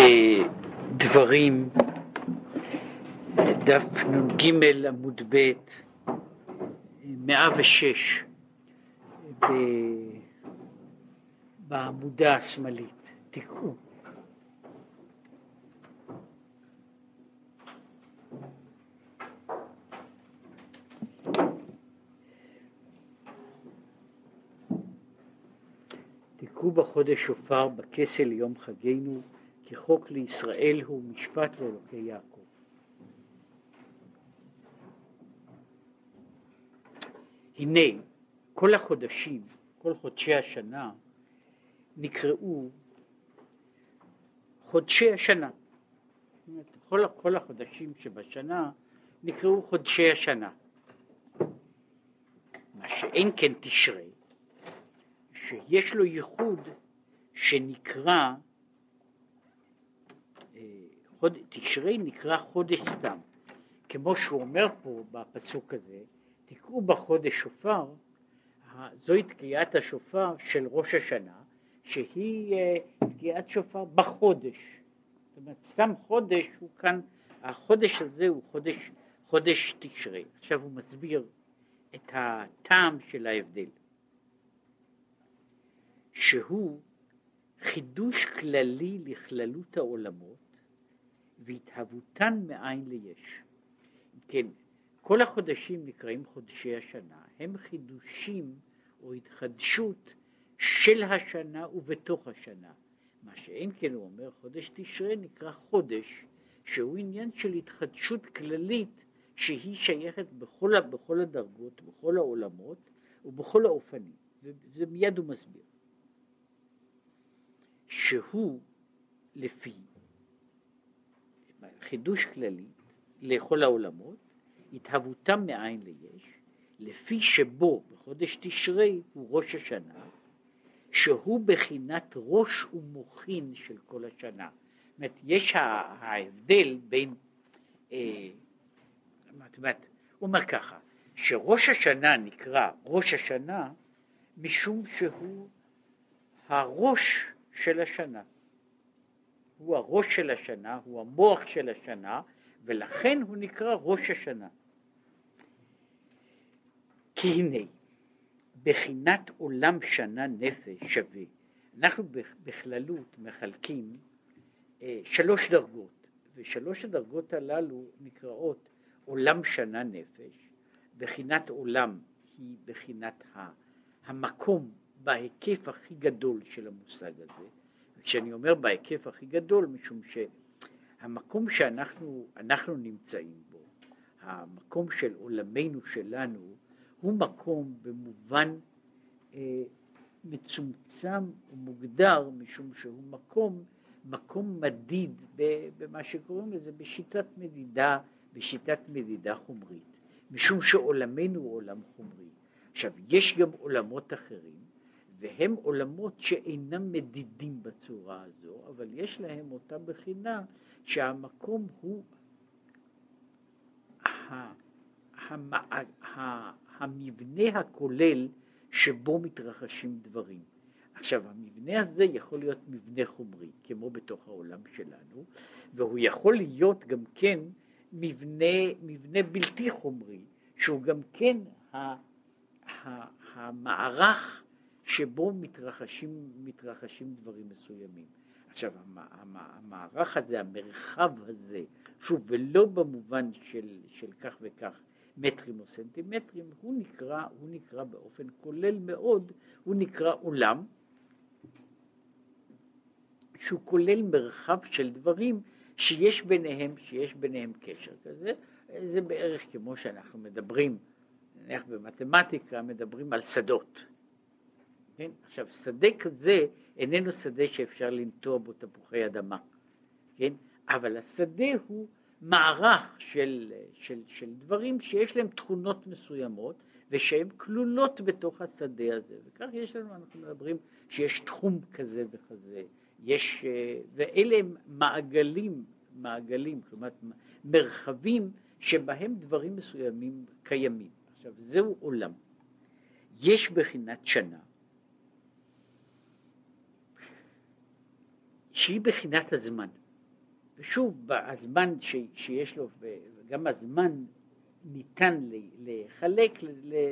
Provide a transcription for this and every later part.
בדברים, דף נ"ג עמוד ב', מאה ושש, בעמודה השמאלית, תקעו. תקעו בחודש שופר בכסל יום חגנו, כי חוק לישראל הוא משפט לאלוקי יעקב. הנה כל החודשים, כל חודשי השנה, נקראו חודשי השנה. כל, כל החודשים שבשנה נקראו חודשי השנה. מה שאין כן תשרי, שיש לו ייחוד שנקרא, חוד, תשרי נקרא חודש סתם, כמו שהוא אומר פה בפסוק הזה, תקעו בחודש שופר, זוהי תקיעת השופר של ראש השנה, שהיא אה, תקיעת שופר בחודש. זאת אומרת, סתם חודש הוא כאן, החודש הזה הוא חודש, חודש תשרי. עכשיו הוא מסביר את הטעם של ההבדל. שהוא חידוש כללי לכללות העולמות והתהוותן מאין ליש. כן, כל החודשים נקראים חודשי השנה, הם חידושים או התחדשות של השנה ובתוך השנה. מה שאין כן הוא אומר, חודש תשרי נקרא חודש, שהוא עניין של התחדשות כללית שהיא שייכת בכל, בכל הדרגות, בכל העולמות ובכל האופנים. וזה מיד הוא מסביר. שהוא לפי חידוש כללי לכל העולמות, התהוותם מאין ליש, לפי שבו בחודש תשרי הוא ראש השנה, שהוא בחינת ראש ומוחין של כל השנה. זאת אומרת, יש ההבדל בין, אה, זאת אומרת, הוא אומר ככה, שראש השנה נקרא ראש השנה משום שהוא הראש של השנה. הוא הראש של השנה, הוא המוח של השנה, ולכן הוא נקרא ראש השנה. כי הנה, בחינת עולם שנה נפש שווה. אנחנו בכללות מחלקים אה, שלוש דרגות, ושלוש הדרגות הללו נקראות עולם שנה נפש, בחינת עולם היא בחינת המקום בהיקף הכי גדול של המושג הזה, וכשאני אומר בהיקף הכי גדול, משום שהמקום שאנחנו נמצאים בו, המקום של עולמנו שלנו, הוא מקום במובן אה, מצומצם ומוגדר, משום שהוא מקום, מקום מדיד במה שקוראים לזה בשיטת מדידה, בשיטת מדידה חומרית, משום שעולמנו הוא עולם חומרי. עכשיו, יש גם עולמות אחרים והם עולמות שאינם מדידים בצורה הזו, אבל יש להם אותה בחינה שהמקום הוא המבנה הכולל שבו מתרחשים דברים. עכשיו המבנה הזה יכול להיות מבנה חומרי כמו בתוך העולם שלנו והוא יכול להיות גם כן מבנה, מבנה בלתי חומרי שהוא גם כן המערך שבו מתרחשים, מתרחשים דברים מסוימים. עכשיו המערך הזה, המרחב הזה, שוב, ולא במובן של, של כך וכך מטרים או סנטימטרים, הוא נקרא, הוא נקרא באופן כולל מאוד, הוא נקרא עולם, שהוא כולל מרחב של דברים שיש ביניהם, שיש ביניהם קשר כזה, זה בערך כמו שאנחנו מדברים, נניח במתמטיקה מדברים על שדות, כן? עכשיו, שדה כזה איננו שדה שאפשר לנטוע בו תפוחי אדמה, כן? אבל השדה הוא מערך של, של, של דברים שיש להם תכונות מסוימות ושהן כלולות בתוך השדה הזה, וכך יש לנו, אנחנו מדברים שיש תחום כזה וכזה, יש, ואלה הם מעגלים, מעגלים, כלומר מרחבים שבהם דברים מסוימים קיימים. עכשיו, זהו עולם. יש בחינת שנה, שהיא בחינת הזמן. ושוב, הזמן ש, שיש לו, וגם הזמן ניתן לחלק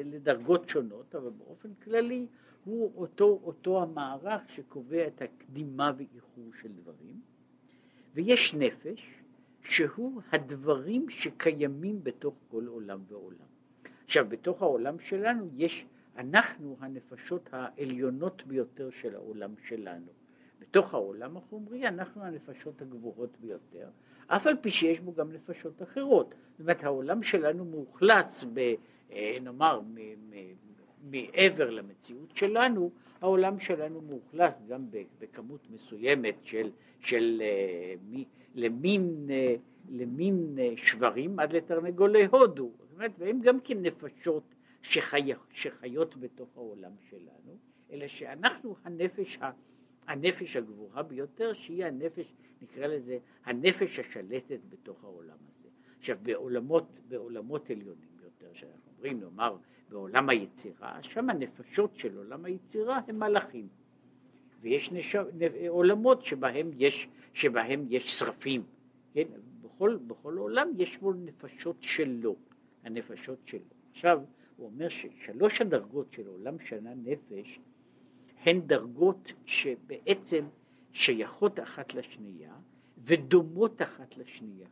לדרגות שונות, אבל באופן כללי הוא אותו, אותו המערך שקובע את הקדימה ואיחור של דברים, ויש נפש שהוא הדברים שקיימים בתוך כל עולם ועולם. עכשיו, בתוך העולם שלנו יש, אנחנו הנפשות העליונות ביותר של העולם שלנו. בתוך העולם החומרי אנחנו הנפשות הגבוהות ביותר, אף על פי שיש בו גם נפשות אחרות. זאת אומרת, העולם שלנו מאוכלס, ב, אה, נאמר, מעבר למציאות שלנו, העולם שלנו מאוכלס גם בכמות מסוימת של, של אה, למין, אה, למין שברים עד לתרנגולי הודו. זאת אומרת, והם גם כן נפשות שחי, שחיות בתוך העולם שלנו, אלא שאנחנו הנפש ה... הנפש הגבוהה ביותר, שהיא הנפש, נקרא לזה, הנפש השלטת בתוך העולם הזה. עכשיו, בעולמות, בעולמות עליונים יותר, שאנחנו אומרים, נאמר, בעולם היצירה, שם הנפשות של עולם היצירה הם מלאכים. ויש נש... עולמות שבהם יש, שבהם יש שרפים. כן? בכל, בכל עולם יש בו נפשות שלו, הנפשות שלו. עכשיו, הוא אומר ששלוש הדרגות של עולם שנה נפש הן דרגות שבעצם שייכות אחת לשנייה ודומות אחת לשנייה.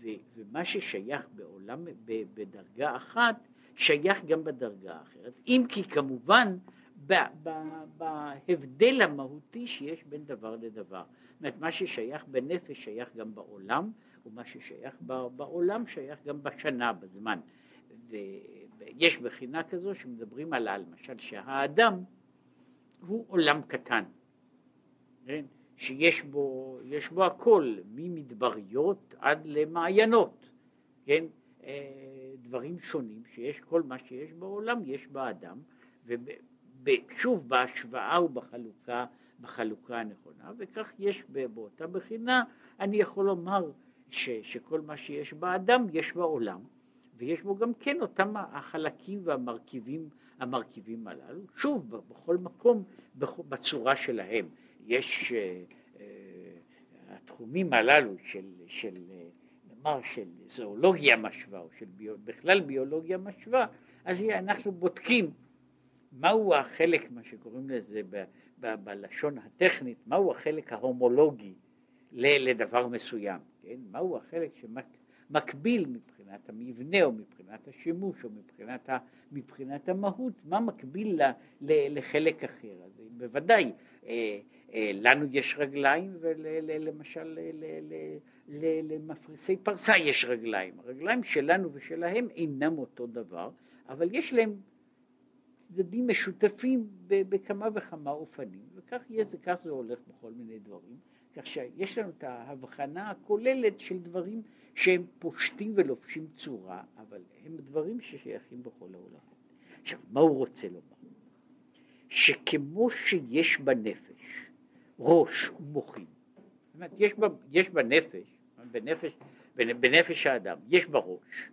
ו, ומה ששייך בעולם, ב, בדרגה אחת, שייך גם בדרגה האחרת. אם כי כמובן ב, ב, בהבדל המהותי שיש בין דבר לדבר. זאת אומרת, מה ששייך בנפש שייך גם בעולם, ומה ששייך בעולם שייך גם בשנה, בזמן. ויש בחינה כזו שמדברים על, למשל, שהאדם הוא עולם קטן, כן? שיש בו, בו הכל, ממדבריות עד למעיינות, כן? אה, דברים שונים, שיש כל מה שיש בעולם, יש באדם, ושוב בהשוואה ובחלוקה, בחלוקה הנכונה, וכך יש באותה בחינה, אני יכול לומר ש, שכל מה שיש באדם יש בעולם, ויש בו גם כן אותם החלקים והמרכיבים המרכיבים הללו, שוב בכל מקום בצורה שלהם. יש uh, uh, התחומים הללו של, של נאמר של זואולוגיה משווה או של ביו, בכלל ביולוגיה משווה, אז אנחנו בודקים מהו החלק, מה שקוראים לזה ב, ב, בלשון הטכנית, מהו החלק ההומולוגי לדבר מסוים, כן? מהו החלק שמקביל מבחינת המבנה או מבחינת השימוש או מבחינת, ה, מבחינת המהות, מה מקביל ל, ל, לחלק אחר. אז בוודאי, אה, אה, לנו יש רגליים ולמשל למפרסי פרסה יש רגליים. הרגליים שלנו ושלהם אינם אותו דבר, אבל יש להם צדדים משותפים בכמה וכמה אופנים, וכך יהיה, כך זה הולך בכל מיני דברים. כך שיש לנו את ההבחנה הכוללת של דברים שהם פושטים ולובשים צורה, אבל הם דברים ששייכים בכל העולם. עכשיו, מה הוא רוצה לומר? שכמו שיש בנפש ראש ומוחים, זאת אומרת, יש, בה, יש בנפש, בנפש, בנפש האדם, יש בה ראש,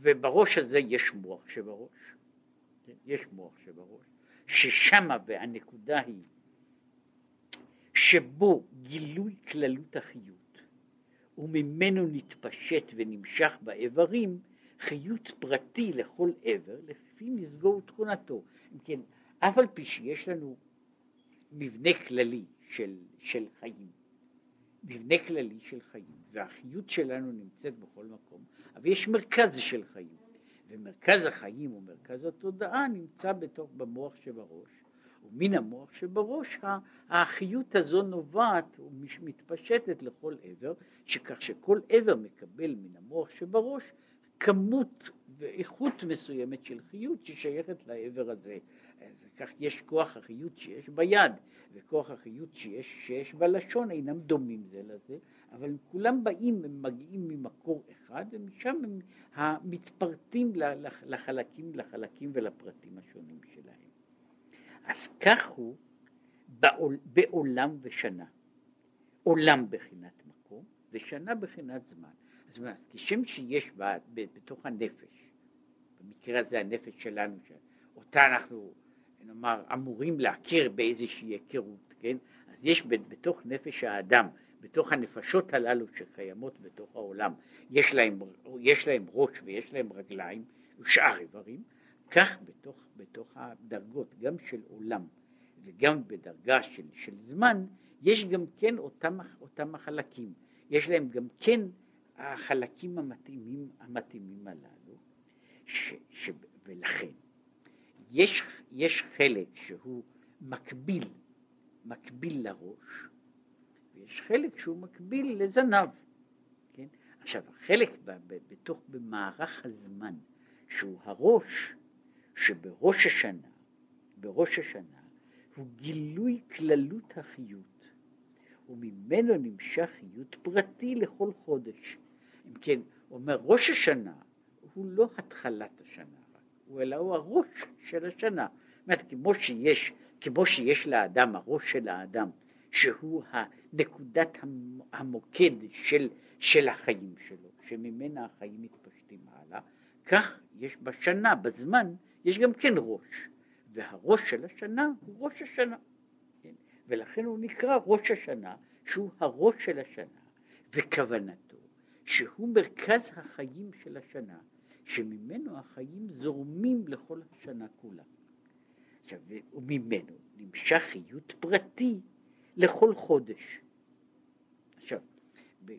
ובראש הזה יש מוח שבראש, כן? יש מוח שבראש, ששמה והנקודה היא שבו גילוי כללות החיות וממנו נתפשט ונמשך באיברים חיות פרטי לכל עבר לפי מזגו ותכונתו. אם כן, אף על פי שיש לנו מבנה כללי של, של חיים, מבנה כללי של חיים, והחיות שלנו נמצאת בכל מקום, אבל יש מרכז של חיים, ומרכז החיים ומרכז התודעה נמצא בתוך, במוח שבראש, ומן המוח שבראש החיות הזו נובעת ומתפשטת לכל עבר, שכך שכל עבר מקבל מן המוח שבראש כמות ואיכות מסוימת של חיות ששייכת לעבר הזה. וכך יש כוח החיות שיש ביד וכוח החיות שיש, שיש בלשון אינם דומים זה לזה, אבל הם כולם באים, הם מגיעים ממקור אחד ומשם הם מתפרטים לחלקים, לחלקים ולפרטים השונים שלהם. אז כך הוא בעול, בעולם ושנה. עולם בחינת מקום ושנה בחינת זמן. זאת אומרת, כשם שיש בה, בתוך הנפש, במקרה הזה הנפש שלנו, אותה אנחנו נאמר אמורים להכיר באיזושהי היכרות, כן? אז יש בתוך נפש האדם, בתוך הנפשות הללו שקיימות בתוך העולם, יש להם, יש להם ראש ויש להם רגליים ושאר איברים, כך בתוך, בתוך הדרגות, גם של עולם וגם בדרגה של, של זמן, יש גם כן אותם, אותם החלקים, יש להם גם כן החלקים המתאימים, המתאימים הללו, ש, ש, ולכן יש, יש חלק שהוא מקביל, מקביל לראש, ויש חלק שהוא מקביל לזנב, כן? עכשיו החלק ב, ב, בתוך, במערך הזמן, שהוא הראש, שבראש השנה, בראש השנה, הוא גילוי כללות החיות, וממנו נמשך חיות פרטי לכל חודש. אם כן, אומר, ראש השנה הוא לא התחלת השנה הוא אלא הוא הראש של השנה. זאת אומרת, כמו שיש, כמו שיש לאדם, הראש של האדם, שהוא נקודת המוקד של, של החיים שלו, שממנה החיים מתפשטים הלאה, כך יש בשנה, בזמן, יש גם כן ראש, והראש של השנה הוא ראש השנה, כן? ולכן הוא נקרא ראש השנה, שהוא הראש של השנה, וכוונתו שהוא מרכז החיים של השנה, שממנו החיים זורמים לכל השנה כולה. עכשיו, וממנו נמשך חיות פרטי לכל חודש. עכשיו,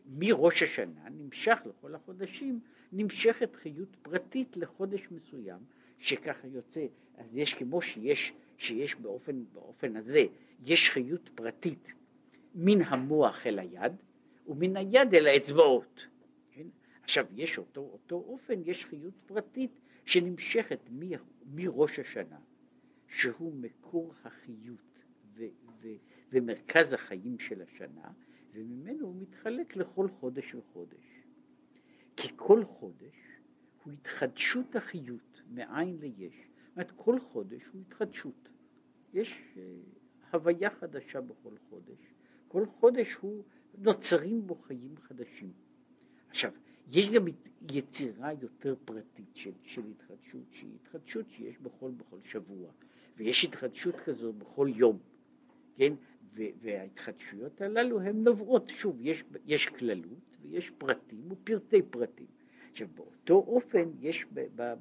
מראש השנה נמשך לכל החודשים, נמשכת חיות פרטית לחודש מסוים, שככה יוצא, אז יש כמו שיש, שיש באופן, באופן הזה, יש חיות פרטית מן המוח אל היד, ומן היד אל האצבעות. כן? עכשיו, יש אותו, אותו אופן, יש חיות פרטית שנמשכת מ, מראש השנה, שהוא מקור החיות ו, ו, ומרכז החיים של השנה, וממנו הוא מתחלק לכל חודש וחודש. כי כל חודש הוא התחדשות החיות מאין ליש. זאת אומרת, כל חודש הוא התחדשות. יש uh, הוויה חדשה בכל חודש. כל חודש הוא, נוצרים בו חיים חדשים. עכשיו, יש גם יצירה יותר פרטית של, של התחדשות, שהיא התחדשות שיש בכל, בכל שבוע, ויש התחדשות כזו בכל יום, כן? וההתחדשויות הללו הן נובעות, שוב, יש, יש כללות ויש פרטים ופרטי פרטים. עכשיו באותו אופן יש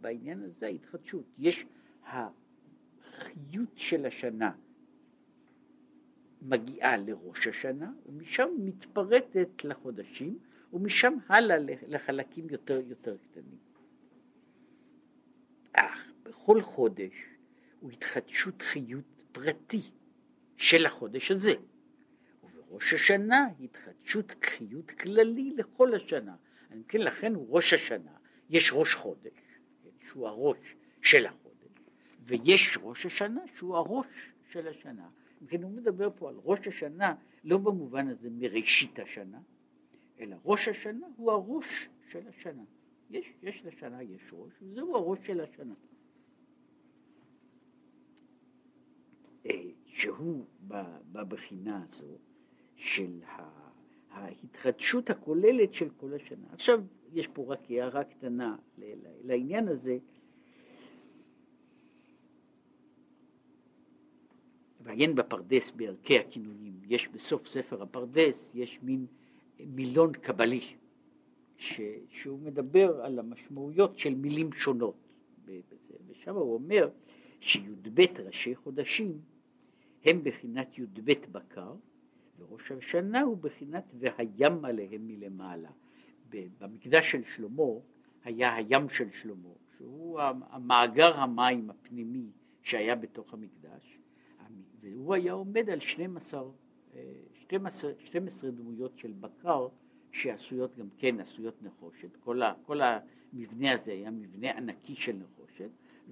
בעניין הזה התחדשות, יש החיות של השנה מגיעה לראש השנה ומשם מתפרטת לחודשים ומשם הלאה לחלקים יותר יותר קטנים. אך בכל חודש הוא התחדשות חיות פרטי של החודש הזה. ובראש השנה התחדשות חיות כללי לכל השנה. אני כן, לכן הוא ראש השנה. יש ראש חודש, שהוא הראש של החודש, ויש ראש השנה שהוא הראש של השנה. כן, הוא מדבר פה על ראש השנה לא במובן הזה מראשית השנה, אלא ראש השנה הוא הראש של השנה. יש, יש לשנה יש ראש, וזהו הראש של השנה. אה, שהוא בבחינה הזו של ההתחדשות הכוללת של כל השנה. עכשיו יש פה רק הערה קטנה לעניין הזה. ועיין בפרדס בערכי הכינונים, יש בסוף ספר הפרדס, יש מין מילון קבלי, ש, שהוא מדבר על המשמעויות של מילים שונות, ושם הוא אומר שי"ב ראשי חודשים הם בחינת י"ב בקר, וראש השנה הוא בחינת והים עליהם מלמעלה. במקדש של שלמה היה הים של שלמה, שהוא המאגר המים הפנימי שהיה בתוך המקדש, והוא היה עומד על 12, 12, 12 דמויות של בקר שעשויות גם כן, עשויות נחושת, כל, ה, כל המבנה הזה היה מבנה ענקי של נחושת,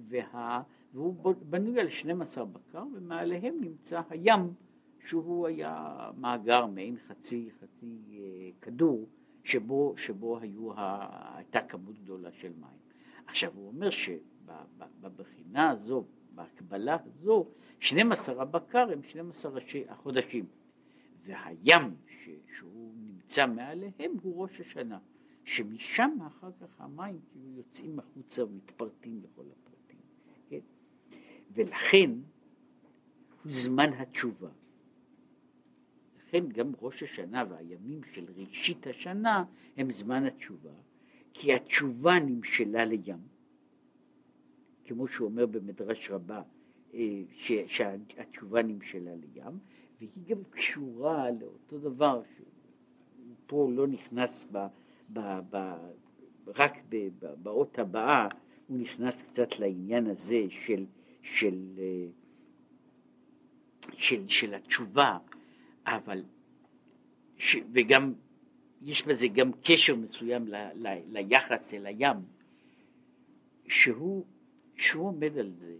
וה, והוא בנוי על 12 בקר ומעליהם נמצא הים שהוא היה מאגר מעין חצי, חצי אה, כדור שבו, שבו היו, הייתה כמות גדולה של מים. עכשיו הוא אומר שבבחינה הזו, בהקבלה הזו, 12 הבקר הם 12 ראשי החודשים והים ש, שהוא נמצא מעליהם הוא ראש השנה שמשם אחר כך המים כאילו יוצאים החוצה ומתפרטים לכל הפרטים. ולכן הוא זמן התשובה. ולכן גם ראש השנה והימים של ראשית השנה הם זמן התשובה, כי התשובה נמשלה לים, כמו שהוא אומר במדרש רבה, אה, שהתשובה נמשלה לים, והיא גם קשורה לאותו דבר, פה לא נכנס ב, ב, ב, רק ב, ב, באות הבאה, הוא נכנס קצת לעניין הזה של, של, אה, של, של התשובה, אבל, ש, וגם יש בזה גם קשר מסוים ל, ל, ליחס אל הים, שהוא, שהוא עומד על זה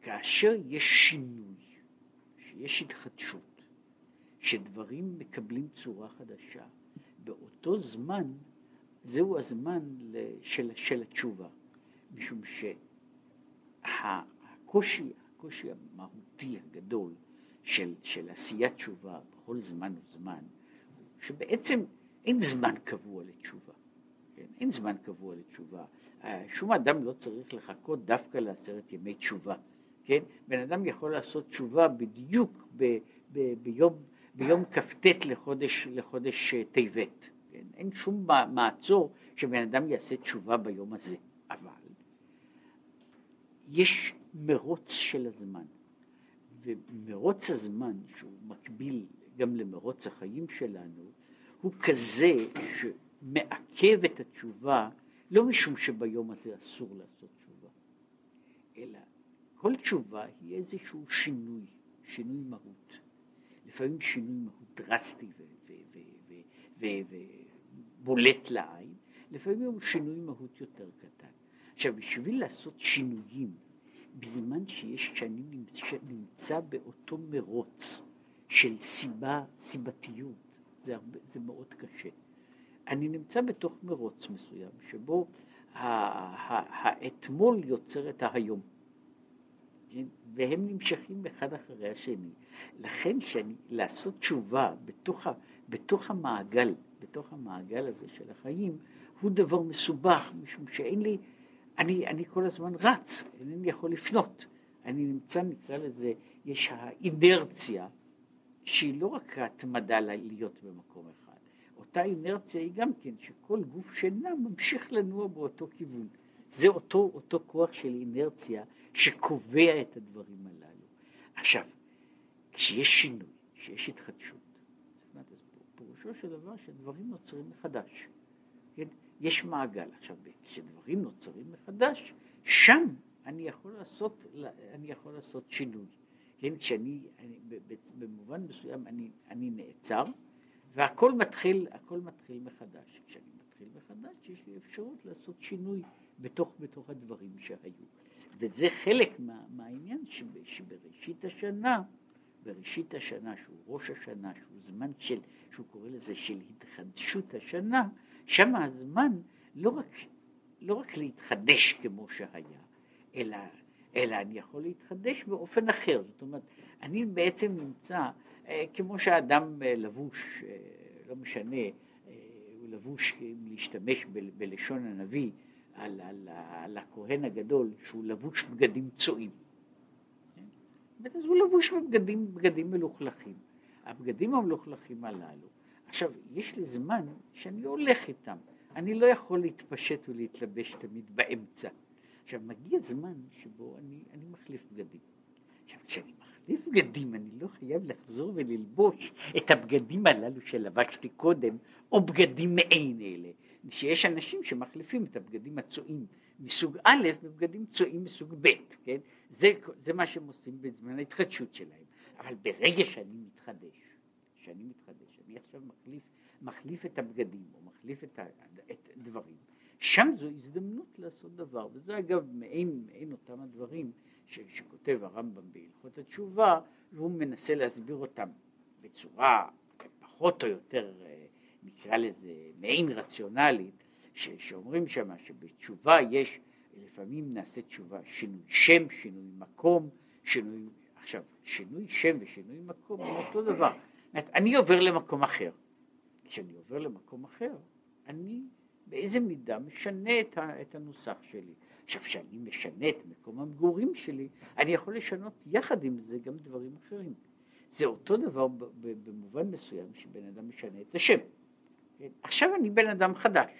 שכאשר יש שינוי, שיש התחדשות, שדברים מקבלים צורה חדשה, באותו זמן, זהו הזמן של, של התשובה, משום שהקושי, הקושי המהותי הגדול של, של עשיית תשובה בכל זמן וזמן, שבעצם אין זמן קבוע לתשובה, כן? אין זמן קבוע לתשובה. אה, שום אדם לא צריך לחכות דווקא לעשרת ימי תשובה, כן? בן אדם יכול לעשות תשובה בדיוק ב, ב, ביום, ביום כ"ט לחודש, לחודש אה, טבת, כן? אין שום מעצור שבן אדם יעשה תשובה ביום הזה, אבל יש מרוץ של הזמן, ומרוץ הזמן שהוא מקביל גם למרוץ החיים שלנו, הוא כזה שמעכב את התשובה, לא משום שביום הזה אסור לעשות תשובה, אלא כל תשובה היא איזשהו שינוי, שינוי מהות. לפעמים שינוי מהות דרסטי ובולט לעין, לפעמים הוא שינוי מהות יותר קטן. עכשיו, בשביל לעשות שינויים, בזמן שיש, שאני נמצא באותו מרוץ של סיבה, סיבתיות, זה, הרבה, זה מאוד קשה. אני נמצא בתוך מרוץ מסוים, שבו האתמול יוצר את ההיום. כן? והם נמשכים אחד אחרי השני. לכן שאני, לעשות תשובה בתוך, ה, בתוך המעגל, בתוך המעגל הזה של החיים, הוא דבר מסובך, משום שאין לי, אני, אני כל הזמן רץ, אינני יכול לפנות. אני נמצא, נקרא לזה, יש האינרציה, שהיא לא רק ההתמדה להיות במקום אחד, אותה אינרציה היא גם כן שכל גוף שינה ממשיך לנוע באותו כיוון. זה אותו, אותו כוח של אינרציה שקובע את הדברים הללו. עכשיו, כשיש שינוי, כשיש התחדשות, פירושו של דבר שדברים נוצרים מחדש. כן? יש מעגל. עכשיו, כשדברים נוצרים מחדש, שם אני יכול לעשות, אני יכול לעשות שינוי. כן, כשאני, אני, במובן מסוים אני, אני נעצר, והכל מתחיל, הכל מתחיל מחדש. כשאני מתחיל מחדש, יש לי אפשרות לעשות שינוי בתוך, בתוך הדברים שהיו. וזה חלק מה, מהעניין שב, שבראשית השנה, בראשית השנה, שהוא ראש השנה, שהוא זמן של, שהוא קורא לזה של התחדשות השנה, שם הזמן לא רק, לא רק להתחדש כמו שהיה, אלא, אלא אני יכול להתחדש באופן אחר. זאת אומרת, אני בעצם נמצא, אה, כמו שאדם אה, לבוש, אה, לא משנה, הוא לבוש, אם להשתמש ב, בלשון הנביא, על, על, על הכהן הגדול, שהוא לבוש בגדים צועים. כן? אז הוא לבוש בבגדים בגדים מלוכלכים. הבגדים המלוכלכים הללו. עכשיו, יש לי זמן שאני הולך איתם. אני לא יכול להתפשט ולהתלבש תמיד באמצע. עכשיו, מגיע זמן שבו אני, אני מחליף בגדים. עכשיו, כשאני מחליף בגדים, אני לא חייב לחזור וללבוש את הבגדים הללו שלבשתי קודם, או בגדים מעין אלה. שיש אנשים שמחליפים את הבגדים הצועים מסוג א' בבגדים צועים מסוג ב', כן? זה, זה מה שהם עושים בזמן ההתחדשות שלהם. אבל ברגע שאני מתחדש, שאני מתחדש, אני עכשיו מחליף, מחליף את הבגדים או מחליף את, הדברים, שם זו הזדמנות לעשות דבר, וזה אגב מעין, מעין אותם הדברים ש, שכותב הרמב"ם בהלכות התשובה, והוא מנסה להסביר אותם בצורה פחות או יותר אה, נקרא לזה מעין רציונלית, ש, שאומרים שמה שבתשובה יש, לפעמים נעשה תשובה שינוי שם, שינוי מקום, שינוי, עכשיו שינוי שם ושינוי מקום הם אותו דבר, אני עובר למקום אחר, כשאני עובר למקום אחר, אני באיזה מידה משנה את, ה, את הנוסח שלי. עכשיו, כשאני משנה את מקום המגורים שלי, אני יכול לשנות יחד עם זה גם דברים אחרים. זה אותו דבר במובן מסוים שבן אדם משנה את השם. כן? עכשיו אני בן אדם חדש,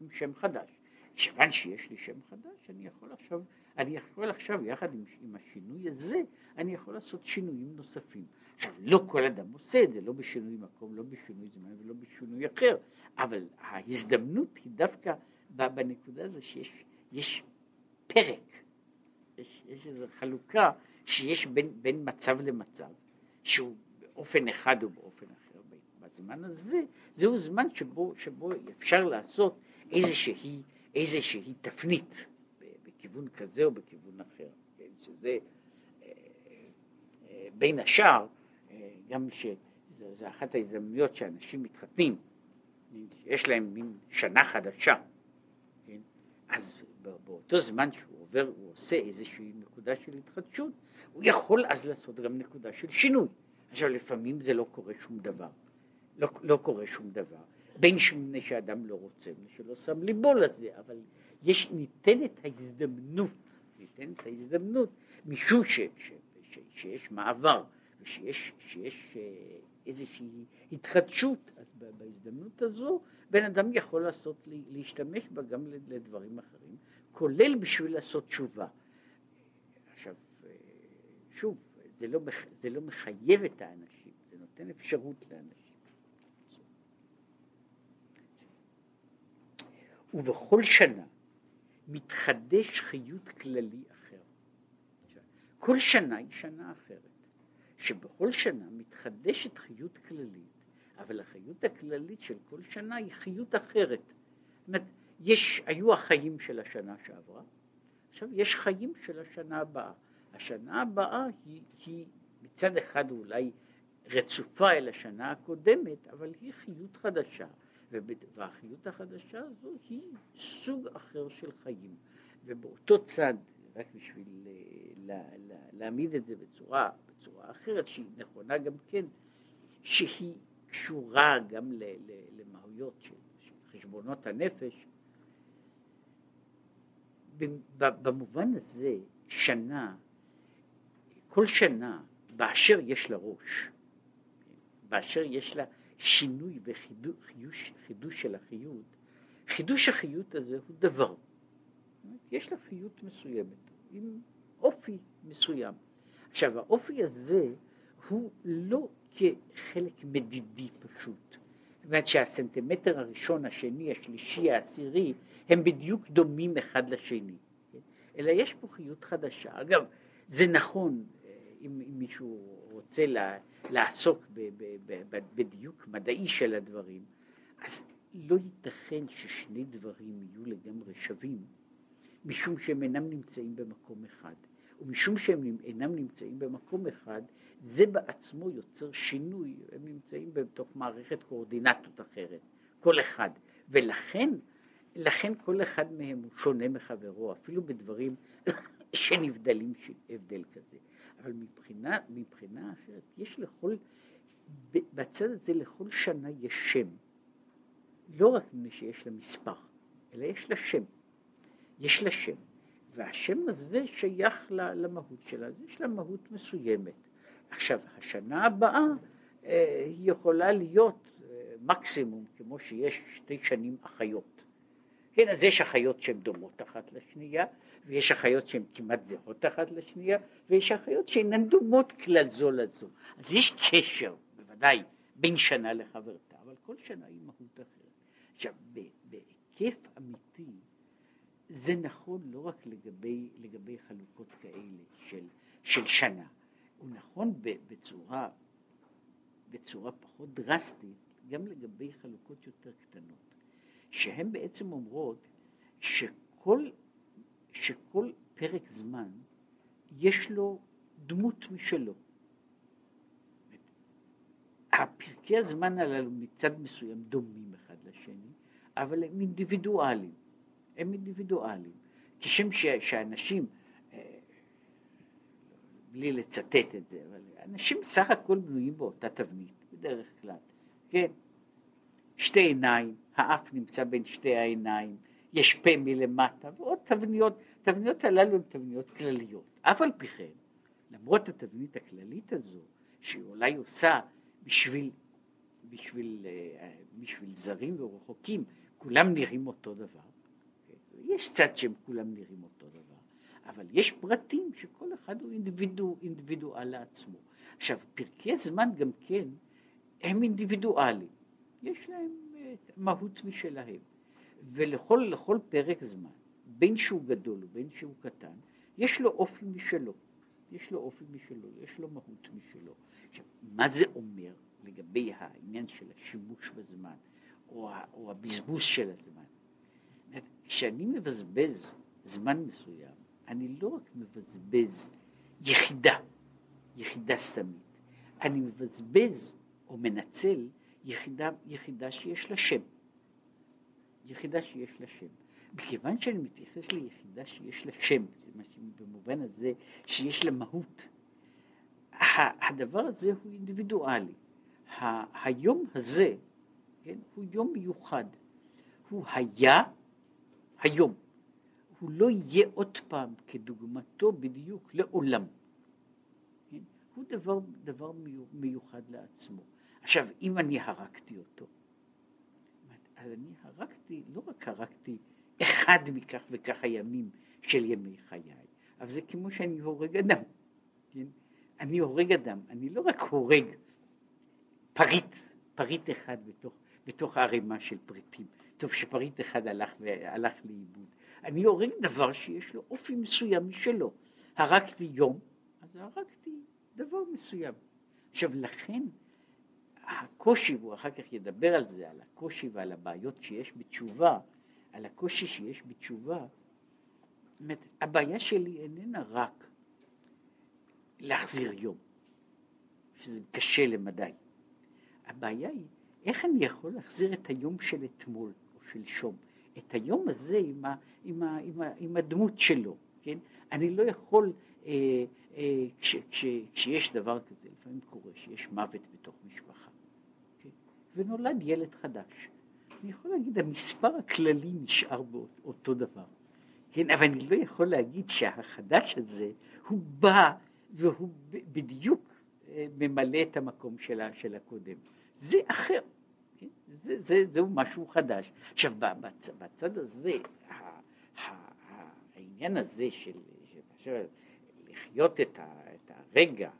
עם שם חדש. כיוון שיש לי שם חדש, אני יכול עכשיו, אני יכול עכשיו יחד עם, עם השינוי הזה, אני יכול לעשות שינויים נוספים. עכשיו, לא כל אדם עושה את זה, לא בשינוי מקום, לא בשינוי זמן ולא בשינוי אחר, אבל ההזדמנות היא דווקא בנקודה הזו שיש יש פרק, יש, יש איזו חלוקה שיש בין, בין מצב למצב, שהוא באופן אחד או באופן אחר. בזמן הזה, זהו זמן שבו, שבו אפשר לעשות איזושהי, איזושהי תפנית בכיוון כזה או בכיוון אחר, כן? שזה אה, אה, בין השאר, גם שזו אחת ההזדמנויות שאנשים מתחתנים, יש להם מין שנה חדשה, כן? אז באותו זמן שהוא עובר, הוא עושה איזושהי נקודה של התחדשות, הוא יכול אז לעשות גם נקודה של שינוי. עכשיו לפעמים זה לא קורה שום דבר, לא, לא קורה שום דבר, בין שמונה שאדם לא רוצה ושלא שם ליבו לזה, אבל יש, ניתנת ההזדמנות, ניתנת ההזדמנות משום ש, ש, ש, שיש מעבר ושיש שיש אה, איזושהי התחדשות, אז בהזדמנות הזו בן אדם יכול לעשות, להשתמש בה גם לדברים אחרים, כולל בשביל לעשות תשובה. עכשיו, אה, שוב, זה לא, זה לא מחייב את האנשים, זה נותן אפשרות לאנשים. ובכל שנה מתחדש חיות כללי אחר. כל שנה היא שנה אחרת, שבכל שנה מתחדשת חיות כללית, אבל החיות הכללית של כל שנה היא חיות אחרת. זאת אומרת, יש, היו החיים של השנה שעברה, עכשיו יש חיים של השנה הבאה. השנה הבאה היא, היא מצד אחד אולי רצופה אל השנה הקודמת, אבל היא חיות חדשה, והחיות החדשה הזו היא סוג אחר של חיים. ובאותו צד, רק בשביל אה, לה, לה, להעמיד את זה בצורה, בצורה אחרת, שהיא נכונה גם כן, שהיא קשורה גם למהויות של, של חשבונות הנפש, במובן הזה שנה, כל שנה באשר יש לה ראש, באשר יש לה שינוי וחידוש חידוש של החיות, חידוש החיות הזה הוא דבר. יש לה חיות מסוימת, עם אופי מסוים. עכשיו האופי הזה הוא לא כחלק מדידי פשוט. זאת אומרת שהסנטימטר הראשון, השני, השלישי, העשירי, הם בדיוק דומים אחד לשני. כן? אלא יש פה חיות חדשה. אגב, זה נכון, אה, אם, אם מישהו רוצה לה, לעסוק ב, ב, ב, בדיוק מדעי של הדברים, אז לא ייתכן ששני דברים יהיו לגמרי שווים, משום שהם אינם נמצאים במקום אחד. ומשום שהם אינם נמצאים במקום אחד, זה בעצמו יוצר שינוי, הם נמצאים בתוך מערכת קואורדינטות אחרת, כל אחד, ולכן לכן כל אחד מהם הוא שונה מחברו, אפילו בדברים שנבדלים הבדל כזה. אבל מבחינה, מבחינה אחרת, יש לכל, בצד הזה לכל שנה יש שם. לא רק מפני שיש לה מספר, אלא יש לה שם. יש לה שם. והשם הזה שייך למהות שלה, אז יש לה מהות מסוימת. עכשיו, השנה הבאה אה, היא יכולה להיות אה, מקסימום כמו שיש שתי שנים אחיות. כן, אז יש אחיות שהן דומות אחת לשנייה, ויש אחיות שהן כמעט זהות אחת לשנייה, ויש אחיות שאינן דומות כלל זו לזו. אז יש קשר, בוודאי, בין שנה לחברתה, אבל כל שנה היא מהות אחרת. עכשיו, בהיקף אמיתי, זה נכון לא רק לגבי, לגבי חלוקות כאלה של, של שנה, הוא נכון בצורה, בצורה פחות דרסטית גם לגבי חלוקות יותר קטנות. שהן בעצם אומרות שכל, שכל פרק זמן יש לו דמות משלו. הפרקי הזמן הללו מצד מסוים דומים אחד לשני, אבל הם אינדיבידואליים. הם אינדיבידואליים. כשם שאנשים, אה, בלי לצטט את זה, אבל אנשים סך הכל בנויים באותה תבנית, בדרך כלל, כן? שתי עיניים, האף נמצא בין שתי העיניים, יש פה מלמטה, ועוד תבניות, תבניות הללו הן תבניות כלליות. אף על פי כן, למרות התבנית הכללית הזו, שהיא אולי עושה בשביל, בשביל, אה, בשביל זרים ורחוקים, כולם נראים אותו דבר. יש צד שהם כולם נראים אותו דבר, אבל יש פרטים שכל אחד הוא אינדיבידואל אינדיבידוא לעצמו. עכשיו, פרקי זמן גם כן הם אינדיבידואליים, יש להם אה, מהות משלהם, ולכל פרק זמן, בין שהוא גדול ובין שהוא קטן, יש לו אופי משלו, יש לו אופי משלו, יש לו מהות משלו. עכשיו, מה זה אומר לגבי העניין של השימוש בזמן, או, או הבזבוז של הזמן? כשאני מבזבז זמן מסוים, אני לא רק מבזבז יחידה, יחידה סתמית, אני מבזבז או מנצל יחידה, יחידה שיש לה שם. יחידה שיש לה שם. מכיוון שאני מתייחס ליחידה שיש לה שם, במובן הזה שיש לה מהות, הדבר הזה הוא אינדיבידואלי. היום הזה, כן, הוא יום מיוחד. הוא היה היום. הוא לא יהיה עוד פעם כדוגמתו בדיוק לעולם. כן? הוא דבר, דבר מיוחד לעצמו. עכשיו, אם אני הרגתי אותו, אז אני הרגתי, לא רק הרגתי אחד מכך וכך הימים של ימי חיי, אבל זה כמו שאני הורג אדם. כן? אני הורג אדם, אני לא רק הורג פריט, פריט אחד בתוך, בתוך הערימה של פריטים. טוב שפריט אחד הלך, הלך לאיבוד. אני הורג דבר שיש לו אופי מסוים משלו. הרגתי יום, אז הרגתי דבר מסוים. עכשיו לכן הקושי, והוא אחר כך ידבר על זה, על הקושי ועל הבעיות שיש בתשובה, על הקושי שיש בתשובה, באמת, הבעיה שלי איננה רק להחזיר יום, שזה קשה למדי. הבעיה היא איך אני יכול להחזיר את היום של אתמול שלשום, את היום הזה עם, ה, עם, ה, עם, ה, עם הדמות שלו, כן? אני לא יכול, אה, אה, כש, כש, כשיש דבר כזה, לפעמים קורה שיש מוות בתוך משפחה, כן? ונולד ילד חדש. אני יכול להגיד, המספר הכללי נשאר באותו דבר, כן? אבל אני לא יכול להגיד שהחדש הזה, הוא בא והוא בדיוק אה, ממלא את המקום שלה, של הקודם. זה אחר, כן? זה, זה, זהו משהו חדש. עכשיו, בצ, בצד הזה, העניין הזה של, של לחיות את, ה, את הרגע,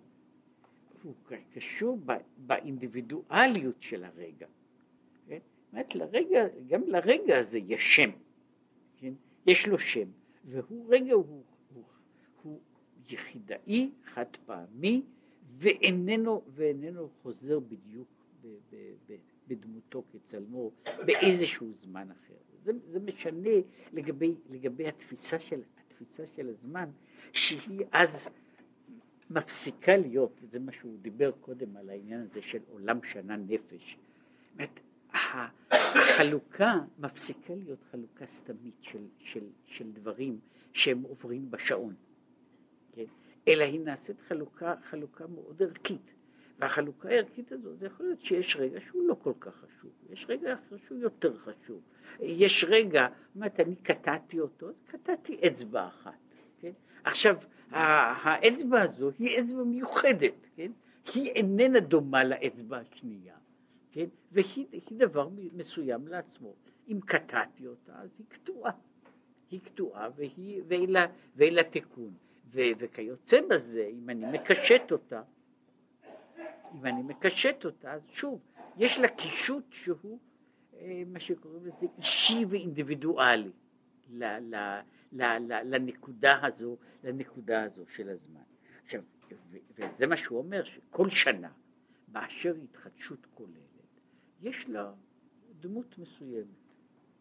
הוא קשור באינדיבידואליות של הרגע. כן? זאת לרגע, גם לרגע הזה יש שם, כן? יש לו שם, והוא רגע, הוא, הוא, הוא יחידאי, חד פעמי, ואיננו, ואיננו חוזר בדיוק בדמותו כצלמו באיזשהו זמן אחר. זה, זה משנה לגבי, לגבי התפיסה, של, התפיסה של הזמן, שהיא אז מפסיקה להיות, וזה מה שהוא דיבר קודם על העניין הזה של עולם שנה נפש. זאת החלוקה מפסיקה להיות חלוקה סתמית של, של, של דברים שהם עוברים בשעון, כן? אלא היא נעשית חלוקה, חלוקה מאוד ערכית. והחלוקה הערכית הזו, זה יכול להיות שיש רגע שהוא לא כל כך חשוב, יש רגע אחר שהוא יותר חשוב. יש רגע, זאת אומרת, אני קטעתי אותו, קטעתי אצבע אחת, כן? עכשיו, האצבע הזו היא אצבע מיוחדת, כן? היא איננה דומה לאצבע השנייה, כן? והיא דבר מסוים לעצמו. אם קטעתי אותה, אז היא קטועה. היא קטועה והיא, ואין לה תיקון. וכיוצא בזה, אם אני מקשט אותה, אם אני מקשט אותה, אז שוב, יש לה קישוט שהוא אה, מה שקוראים לזה אישי ואינדיבידואלי ל, ל, ל, ל, לנקודה הזו, לנקודה הזו של הזמן. עכשיו, וזה מה שהוא אומר, שכל שנה, באשר התחדשות כוללת, יש לה דמות מסוימת.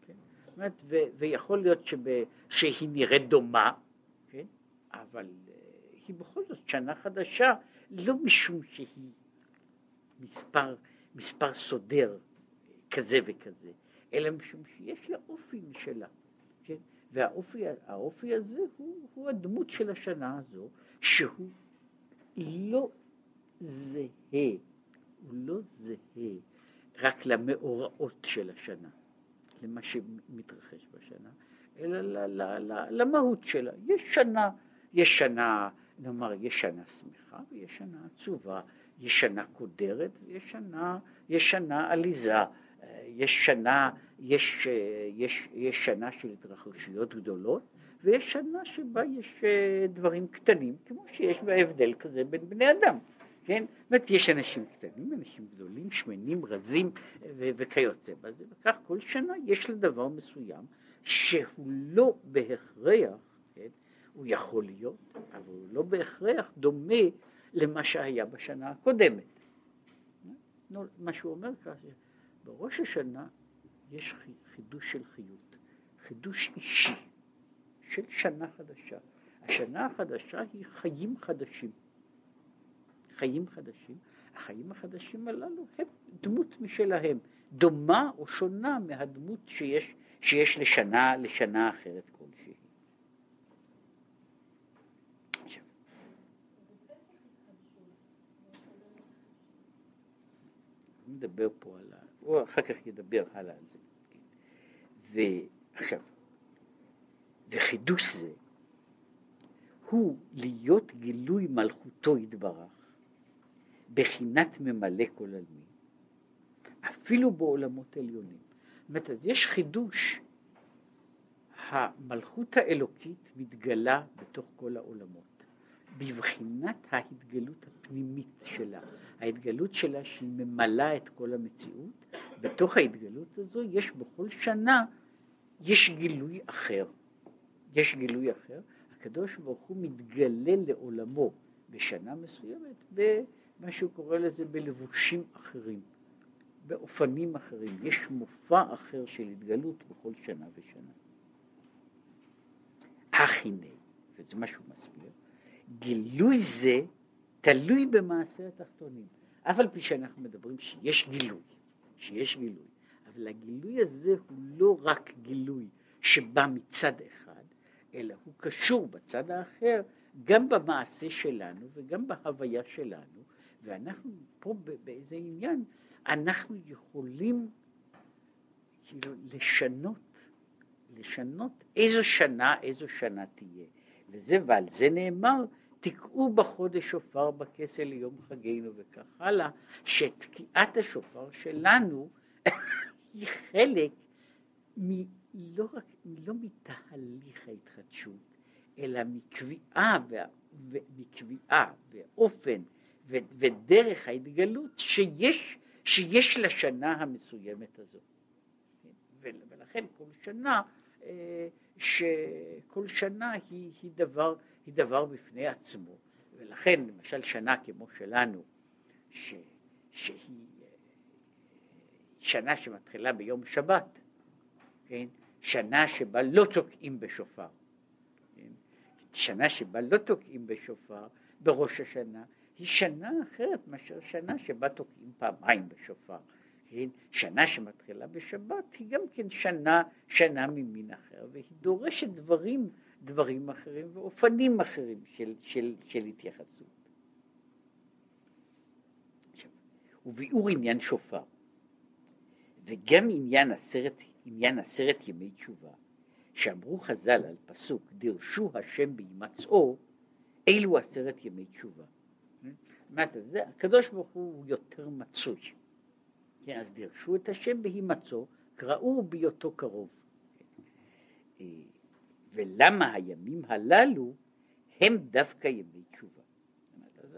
כן? אומרת, ו, ויכול להיות שב, שהיא נראית דומה, כן? אבל אה, היא בכל זאת שנה חדשה, לא משום שהיא מספר, מספר סודר כזה וכזה, אלא משום שיש לה אופי משלה, כן? והאופי הזה הוא, הוא הדמות של השנה הזו, שהוא לא זהה, הוא לא זהה רק למאורעות של השנה, למה שמתרחש בשנה, אלא ל, ל, ל, למהות שלה. יש שנה, יש שנה, נאמר, יש שנה שמחה ויש שנה עצובה, יש שנה קודרת ויש שנה, יש שנה עליזה, יש שנה, יש, יש, יש שנה של התרחשויות גדולות ויש שנה שבה יש דברים קטנים, כמו שיש בהבדל כזה בין בני אדם. כן? זאת אומרת, יש אנשים קטנים, אנשים גדולים, שמנים, רזים ו- וכיוצא בזה, וכך כל שנה יש לדבר מסוים שהוא לא בהכרח, כן? הוא יכול להיות, אבל הוא לא בהכרח דומה למה שהיה בשנה הקודמת. מה שהוא אומר ככה, בראש השנה יש חידוש של חיות, חידוש אישי של שנה חדשה. השנה החדשה היא חיים חדשים. חיים חדשים, החיים החדשים הללו הם דמות משלהם, דומה או שונה מהדמות שיש, שיש לשנה, לשנה אחרת מדבר פה על ה... הוא אחר כך ידבר הלאה על זה. ועכשיו, וחידוש זה הוא להיות גילוי מלכותו יתברך בחינת ממלא כל עלמין, אפילו בעולמות עליונים. זאת אומרת, אז יש חידוש, המלכות האלוקית מתגלה בתוך כל העולמות, בבחינת ההתגלות הפנימית שלה, ההתגלות שלה שהיא ממלאה את כל המציאות, בתוך ההתגלות הזו יש בכל שנה, יש גילוי אחר, יש גילוי אחר, הקדוש ברוך הוא מתגלה לעולמו בשנה מסוימת מה שהוא קורא לזה בלבושים אחרים, באופנים אחרים. יש מופע אחר של התגלות בכל שנה ושנה. אך הנה, וזה מה שהוא מסביר, גילוי זה תלוי במעשה התחתונים. אף על פי שאנחנו מדברים שיש גילוי, שיש גילוי, אבל הגילוי הזה הוא לא רק גילוי שבא מצד אחד, אלא הוא קשור בצד האחר גם במעשה שלנו וגם בהוויה שלנו, ואנחנו פה באיזה עניין, אנחנו יכולים כאילו לשנות, לשנות איזו שנה, איזו שנה תהיה. וזה, ועל זה נאמר, תקעו בחודש שופר בכסל ליום חגינו וכך הלאה, שתקיעת השופר שלנו היא חלק מ, לא, רק, לא מתהליך ההתחדשות, אלא מקביעה, מקביעה ואופן ו- ודרך ההתגלות שיש, שיש לשנה המסוימת הזאת. ולכן כל שנה, אה, שכל שנה היא, היא, דבר, היא דבר בפני עצמו. ולכן למשל שנה כמו שלנו, ש, שהיא שנה שמתחילה ביום שבת, כן? שנה שבה לא תוקעים בשופר, כן? שנה שבה לא תוקעים בשופר בראש השנה, היא שנה אחרת מאשר שנה שבה תוקעים פעמיים בשופר. כן? שנה שמתחילה בשבת היא גם כן שנה, שנה ממין אחר, והיא דורשת דברים, דברים אחרים ואופנים אחרים של, של, של התייחסות. וביאור עניין שופר, וגם עניין עשרת, עניין עשרת ימי תשובה, שאמרו חז"ל על פסוק דרשו השם בהימצאו, אלו עשרת ימי תשובה. מה זה? הקדוש ברוך הוא יותר מצוי. כן, אז דרשו את השם בהימצאו, קראו בהיותו קרוב. אה, ולמה הימים הללו הם דווקא ימי תשובה.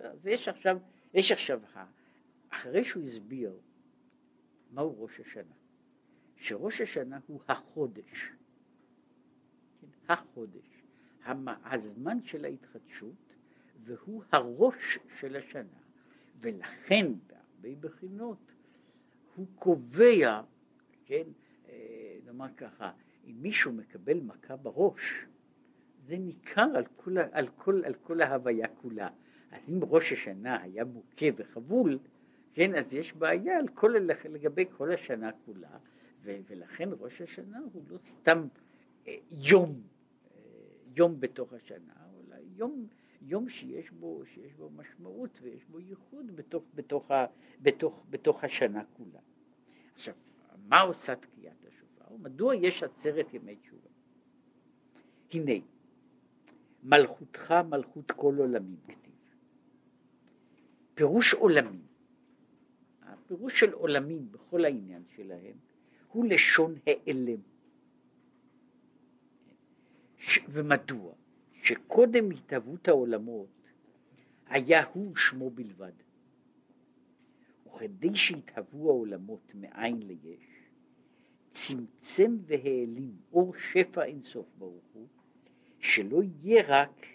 אז יש עכשיו, יש עכשיו, אחרי שהוא הסביר מהו ראש השנה, שראש השנה הוא החודש, כן, החודש, הזמן של ההתחדשות, והוא הראש של השנה, ולכן בהרבה בחינות הוא קובע, כן, אה, נאמר ככה, אם מישהו מקבל מכה בראש, זה ניכר על כל, על כל, על כל ההוויה כולה. אז אם ראש השנה היה מוכה וחבול, כן, אז יש בעיה על כל, לגבי כל השנה כולה, ו, ולכן ראש השנה הוא לא סתם אה, יום, אה, יום בתוך השנה, אלא יום יום שיש בו, שיש בו משמעות ויש בו ייחוד בתוך, בתוך, בתוך, בתוך השנה כולה. עכשיו, מה עושה תקיעת השופר? מדוע יש עשרת ימי תשובה? הנה, מלכותך מלכות כל עולמים כתיב. פירוש עולמים. הפירוש של עולמים בכל העניין שלהם הוא לשון העלם. ש... ומדוע? שקודם התהוות העולמות היה הוא שמו בלבד. וכדי שיתהוו העולמות מאין ליש, צמצם והעלים אור שפע אינסוף ברוך הוא, שלא יהיה רק,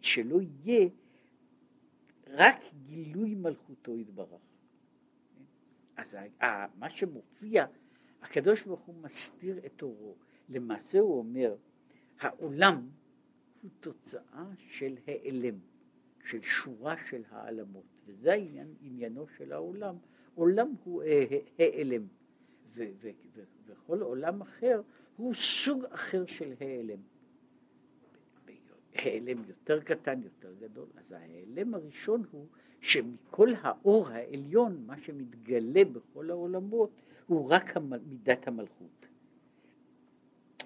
שלא יהיה רק גילוי מלכותו יתברך. אז מה שמופיע, הקדוש ברוך הוא מסתיר את אורו. למעשה הוא אומר, העולם הוא תוצאה של העלם, של שורה של העלמות, וזה העניין, עניינו של העולם. עולם הוא העלם, וכל עולם אחר הוא סוג אחר של העלם. העלם יותר קטן, יותר גדול. אז ההעלם הראשון הוא שמכל האור העליון, מה שמתגלה בכל העולמות, הוא רק מידת המלכות.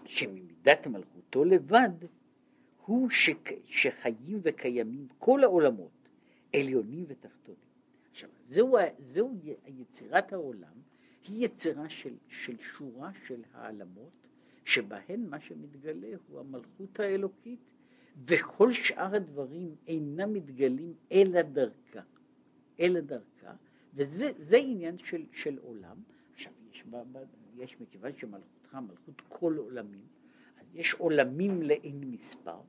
שממידת מלכותו לבד הוא שחיים וקיימים כל העולמות, עליונים ותחתונים. עכשיו, זהו, זהו יצירת העולם, היא יצירה של, של שורה של העלמות, שבהן מה שמתגלה הוא המלכות האלוקית, וכל שאר הדברים אינם מתגלים אלא דרכה, אלא דרכה, וזה עניין של, של עולם. עכשיו, יש, יש מכיוון שמלכותך מלכות כל עולמים, אז יש עולמים לאין מספר,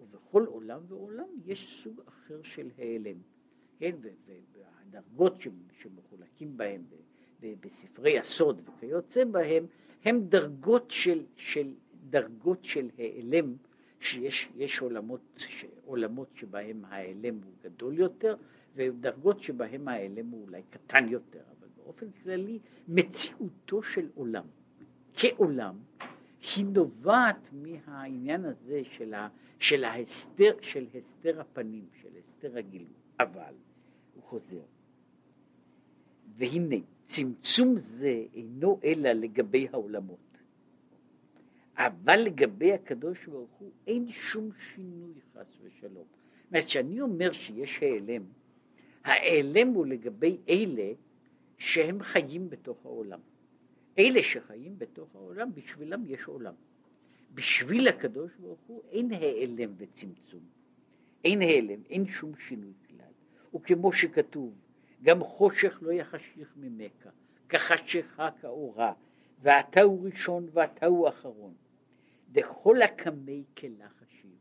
ובכל עולם ועולם יש סוג אחר של העלם, כן, והדרגות שמחולקים בהם בספרי הסוד וכיוצא בהם, הם דרגות של, של, דרגות של העלם, שיש עולמות, עולמות שבהם ההעלם הוא גדול יותר, ודרגות שבהם ההעלם הוא אולי קטן יותר, אבל באופן כללי מציאותו של עולם כעולם היא נובעת מהעניין הזה של, ה, של ההסתר, של הסתר הפנים, של הסתר הגילוי. אבל, הוא חוזר, והנה צמצום זה אינו אלא לגבי העולמות. אבל לגבי הקדוש ברוך הוא אין שום שינוי חס ושלום. זאת אומרת, כשאני אומר שיש העלם, ההיעלם הוא לגבי אלה שהם חיים בתוך העולם. אלה שחיים בתוך העולם, בשבילם יש עולם. בשביל הקדוש ברוך הוא אין העלם וצמצום. אין העלם, אין שום שינוי כלל. וכמו שכתוב, גם חושך לא יחשיך ממך, כחשיכה כאורה, ואתה הוא ראשון ואתה הוא אחרון. דכל הקמי כלה חשיב.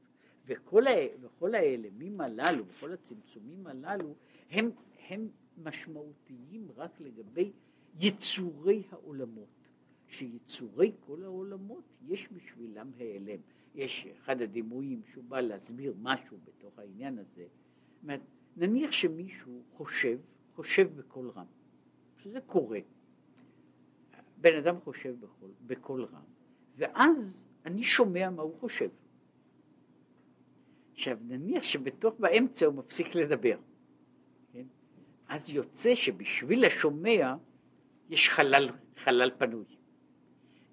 וכל, ה... וכל האלמים הללו, וכל הצמצומים הללו, הם, הם משמעותיים רק לגבי יצורי העולמות, שיצורי כל העולמות יש בשבילם העלם. יש אחד הדימויים שהוא בא להסביר משהו בתוך העניין הזה. אומרת, נניח שמישהו חושב, חושב בקול רם, שזה קורה. בן אדם חושב בקול, בקול רם, ואז אני שומע מה הוא חושב. עכשיו נניח שבתוך באמצע הוא מפסיק לדבר. אז יוצא שבשביל השומע יש חלל, חלל פנוי.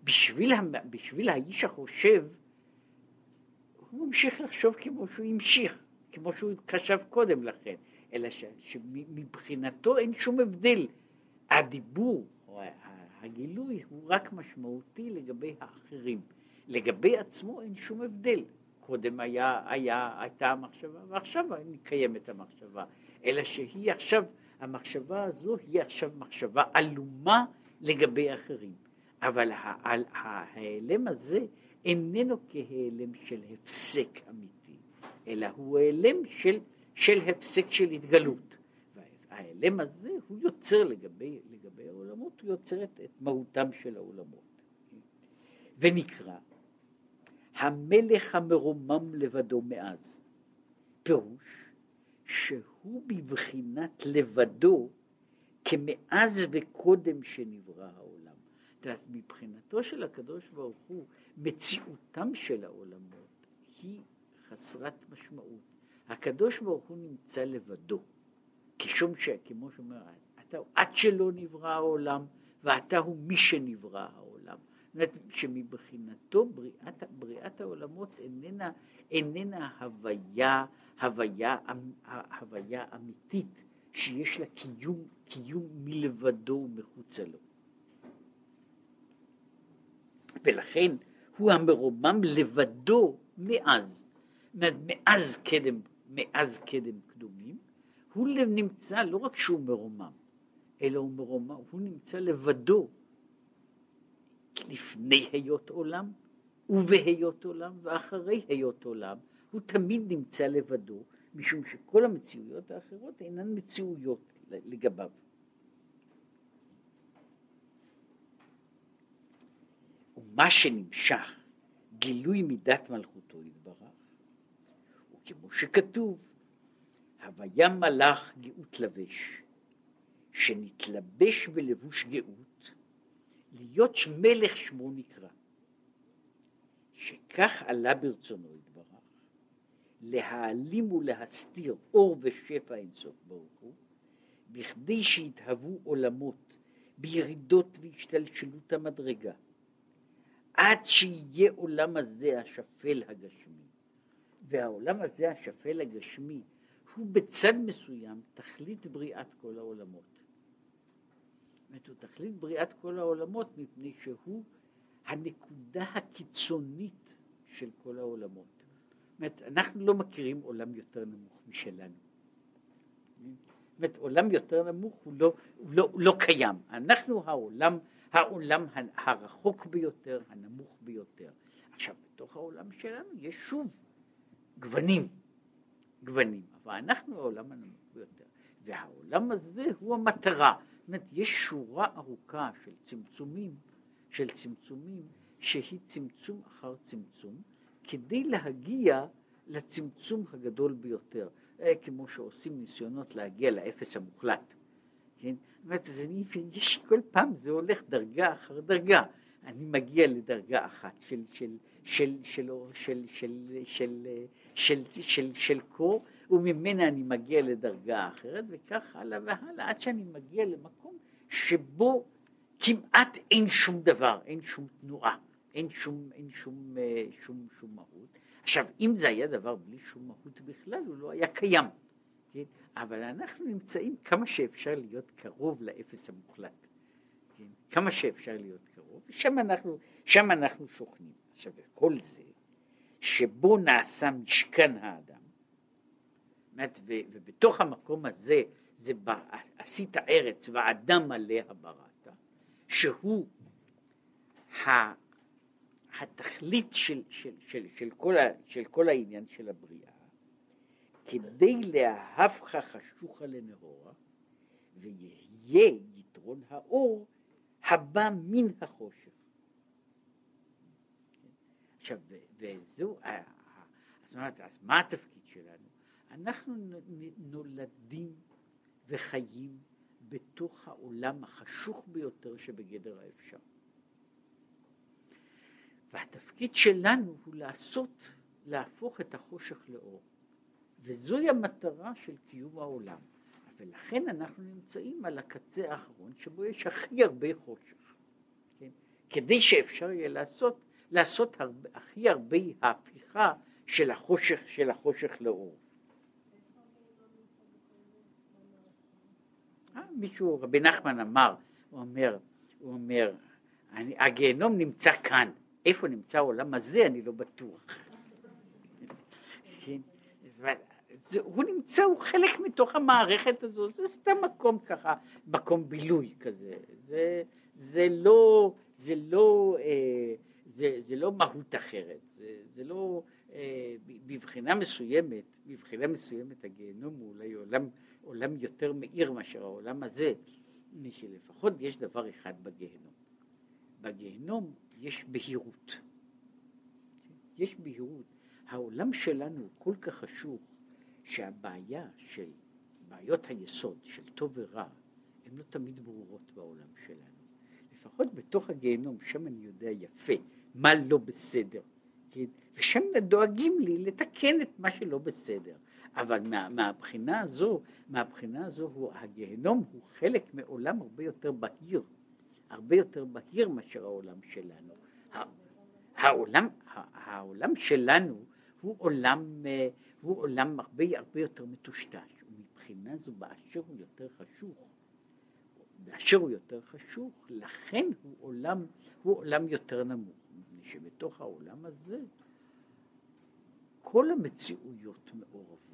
בשביל, בשביל האיש החושב, הוא ממשיך לחשוב כמו שהוא המשיך, כמו שהוא חשב קודם לכן, אלא ש, שמבחינתו אין שום הבדל. הדיבור או הגילוי הוא רק משמעותי לגבי האחרים. לגבי עצמו אין שום הבדל. קודם היה, היה, הייתה המחשבה ועכשיו קיימת המחשבה, אלא שהיא עכשיו המחשבה הזו היא עכשיו מחשבה עלומה לגבי אחרים, אבל ההיעלם הזה איננו כהיעלם של הפסק אמיתי, אלא הוא העלם של, של הפסק של התגלות. ההיעלם הזה הוא יוצר לגבי, לגבי העולמות, הוא יוצר את, את מהותם של העולמות. ונקרא המלך המרומם לבדו מאז, פירוש שהוא בבחינת לבדו כמאז וקודם שנברא העולם. זאת אומרת, מבחינתו של הקדוש ברוך הוא, מציאותם של העולמות היא חסרת משמעות. הקדוש ברוך הוא נמצא לבדו, כשום שכמו שאומר, אתה עד שלא נברא העולם, ואתה הוא מי שנברא העולם. אומרת שמבחינתו בריאת, בריאת העולמות איננה, איננה הוויה הוויה, הוויה אמיתית שיש לה קיום, קיום מלבדו ומחוצה לו. ולכן הוא המרומם לבדו מאז, מאז קדם, מאז קדם קדומים, הוא נמצא, לא רק שהוא מרומם, אלא הוא מרומם, הוא נמצא לבדו לפני היות עולם ובהיות עולם ואחרי היות עולם, הוא תמיד נמצא לבדו, משום שכל המציאויות האחרות אינן מציאויות לגביו. ומה שנמשך גילוי מידת מלכותו יתברך, וכמו שכתוב, הוויה מלאך גאות לבש, שנתלבש בלבוש גאות, להיות מלך שמו נקרא. שכך עלה ברצונו יתברך, להעלים ולהסתיר אור ושפע אינסוף ברוך הוא, בכדי שיתהוו עולמות בירידות והשתלשלות המדרגה, עד שיהיה עולם הזה השפל הגשמי. והעולם הזה השפל הגשמי הוא בצד מסוים תכלית בריאת כל העולמות. זאת הוא תכלית בריאת כל העולמות מפני שהוא הנקודה הקיצונית של כל העולמות. זאת אומרת, אנחנו לא מכירים עולם יותר נמוך משלנו. זאת אומרת, עולם יותר נמוך הוא לא, לא, לא קיים. אנחנו העולם, העולם הרחוק ביותר, הנמוך ביותר. עכשיו, בתוך העולם שלנו יש שוב גוונים, גוונים, אבל אנחנו העולם הנמוך ביותר. והעולם הזה הוא המטרה. אומרת, יש שורה ארוכה של צמצומים של צמצומים שהיא צמצום אחר צמצום כדי להגיע לצמצום הגדול ביותר, אה, כמו שעושים ניסיונות להגיע לאפס המוחלט. כן? זאת אומרת, זה, יש כל פעם זה הולך דרגה אחר דרגה. אני מגיע לדרגה אחת של, של, של, של, של, של, של, של, של, של קור, וממנה אני מגיע לדרגה אחרת, וכך הלאה והלאה, עד שאני מגיע למקום שבו כמעט אין שום דבר, אין שום תנועה, אין שום, אין שום, אה, שום, שום מהות. עכשיו, אם זה היה דבר בלי שום מהות בכלל, הוא לא היה קיים. כן? אבל אנחנו נמצאים כמה שאפשר להיות קרוב לאפס המוחלט. כן? כמה שאפשר להיות קרוב, ושם אנחנו, שם אנחנו שוכנים. עכשיו, כל זה, שבו נעשה משכן האדם, ובתוך המקום הזה, זה עשית ארץ ואדם עליה ברא. שהוא התכלית של, של, של, של, כל, ה, של כל העניין של הבריאה, כדי להפכה חשוכה לנהורה, ויהיה יתרון האור הבא מן החושך. עכשיו, וזהו, אז מה התפקיד שלנו? אנחנו נולדים וחיים בתוך העולם החשוך ביותר שבגדר האפשר. והתפקיד שלנו הוא לעשות, להפוך את החושך לאור. וזוהי המטרה של קיום העולם. ולכן אנחנו נמצאים על הקצה האחרון שבו יש הכי הרבה חושך. כן? כדי שאפשר יהיה לעשות, לעשות הרבה, הכי הרבה ההפיכה של החושך, של החושך לאור. מישהו, רבי נחמן אמר, הוא אומר, הוא אומר, אני, הגיהנום נמצא כאן, איפה נמצא העולם הזה? אני לא בטוח. כן? הוא נמצא, הוא חלק מתוך המערכת הזו, זה סתם מקום ככה, מקום בילוי כזה, זה, זה לא, זה לא, אה, זה, זה לא מהות אחרת, זה, זה לא, אה, בבחינה מסוימת, בבחינה מסוימת הגיהנום הוא אולי עולם עולם יותר מאיר מאשר העולם הזה, משלפחות יש דבר אחד בגיהנום. בגיהנום יש בהירות. יש בהירות. העולם שלנו כל כך חשוך, שהבעיה של בעיות היסוד של טוב ורע, הן לא תמיד ברורות בעולם שלנו. לפחות בתוך הגיהנום, שם אני יודע יפה מה לא בסדר. כן? ושם דואגים לי לתקן את מה שלא בסדר. אבל מה, מהבחינה הזו, מהבחינה הזו הוא, הגיהנום הוא חלק מעולם הרבה יותר בהיר, הרבה יותר בהיר מאשר העולם שלנו. העולם, העולם שלנו הוא עולם, הוא עולם הרבה, הרבה יותר מטושטש. מבחינה זו באשר הוא יותר חשוך, באשר הוא יותר חשוך, לכן הוא עולם, הוא עולם יותר נמוך, מפני שבתוך העולם הזה כל המציאויות מעורבות,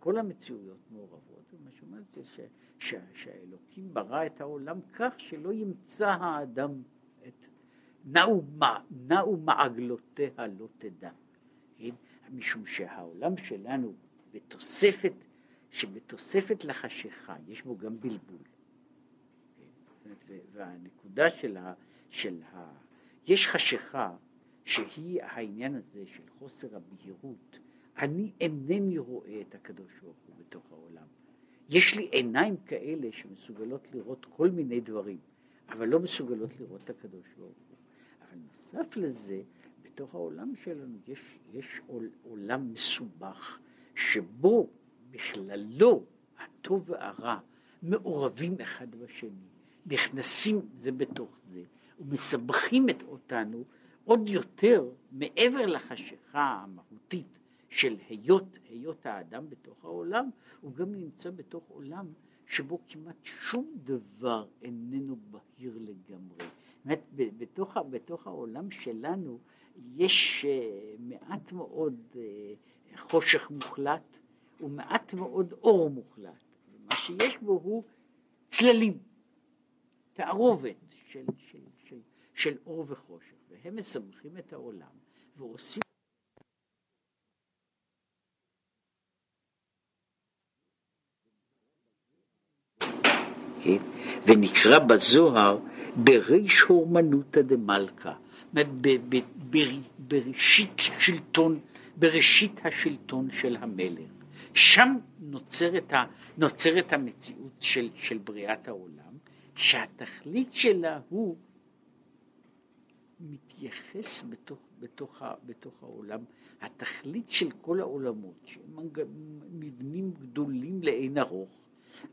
כל המציאויות מעורבות, שאומר זה ש, ש, שהאלוקים ברא את העולם כך שלא ימצא האדם את נעו מעגלותיה לא תדע, כן? משום שהעולם שלנו בתוספת, שבתוספת לחשיכה יש בו גם בלבול. כן? והנקודה של ה... של ה יש חשיכה שהיא העניין הזה של חוסר הבהירות. אני אינני רואה את הקדוש ברוך הוא בתוך העולם. יש לי עיניים כאלה שמסוגלות לראות כל מיני דברים, אבל לא מסוגלות לראות את הקדוש ברוך הוא. אבל נוסף לזה, בתוך העולם שלנו יש, יש עולם מסובך, שבו בכללו הטוב והרע מעורבים אחד בשני, נכנסים זה בתוך זה, ומסבכים את אותנו עוד יותר מעבר לחשיכה המהותית של היות, היות האדם בתוך העולם, הוא גם נמצא בתוך עולם שבו כמעט שום דבר איננו בהיר לגמרי. באמת, בתוך, בתוך העולם שלנו יש אה, מעט מאוד אה, חושך מוחלט ומעט מאוד אור מוחלט. מה שיש בו הוא צללים, תערובת של, של, של, של אור וחושך, והם מסבכים את העולם ועושים כן? ונקרא בזוהר בריש הורמנותא דמלכה, בראשית שלטון, בראשית השלטון של המלך. שם נוצרת, ה, נוצרת המציאות של, של בריאת העולם, שהתכלית שלה הוא מתייחס בתוך, בתוך, בתוך העולם, התכלית של כל העולמות, שהם מבנים גדולים לאין ארוך,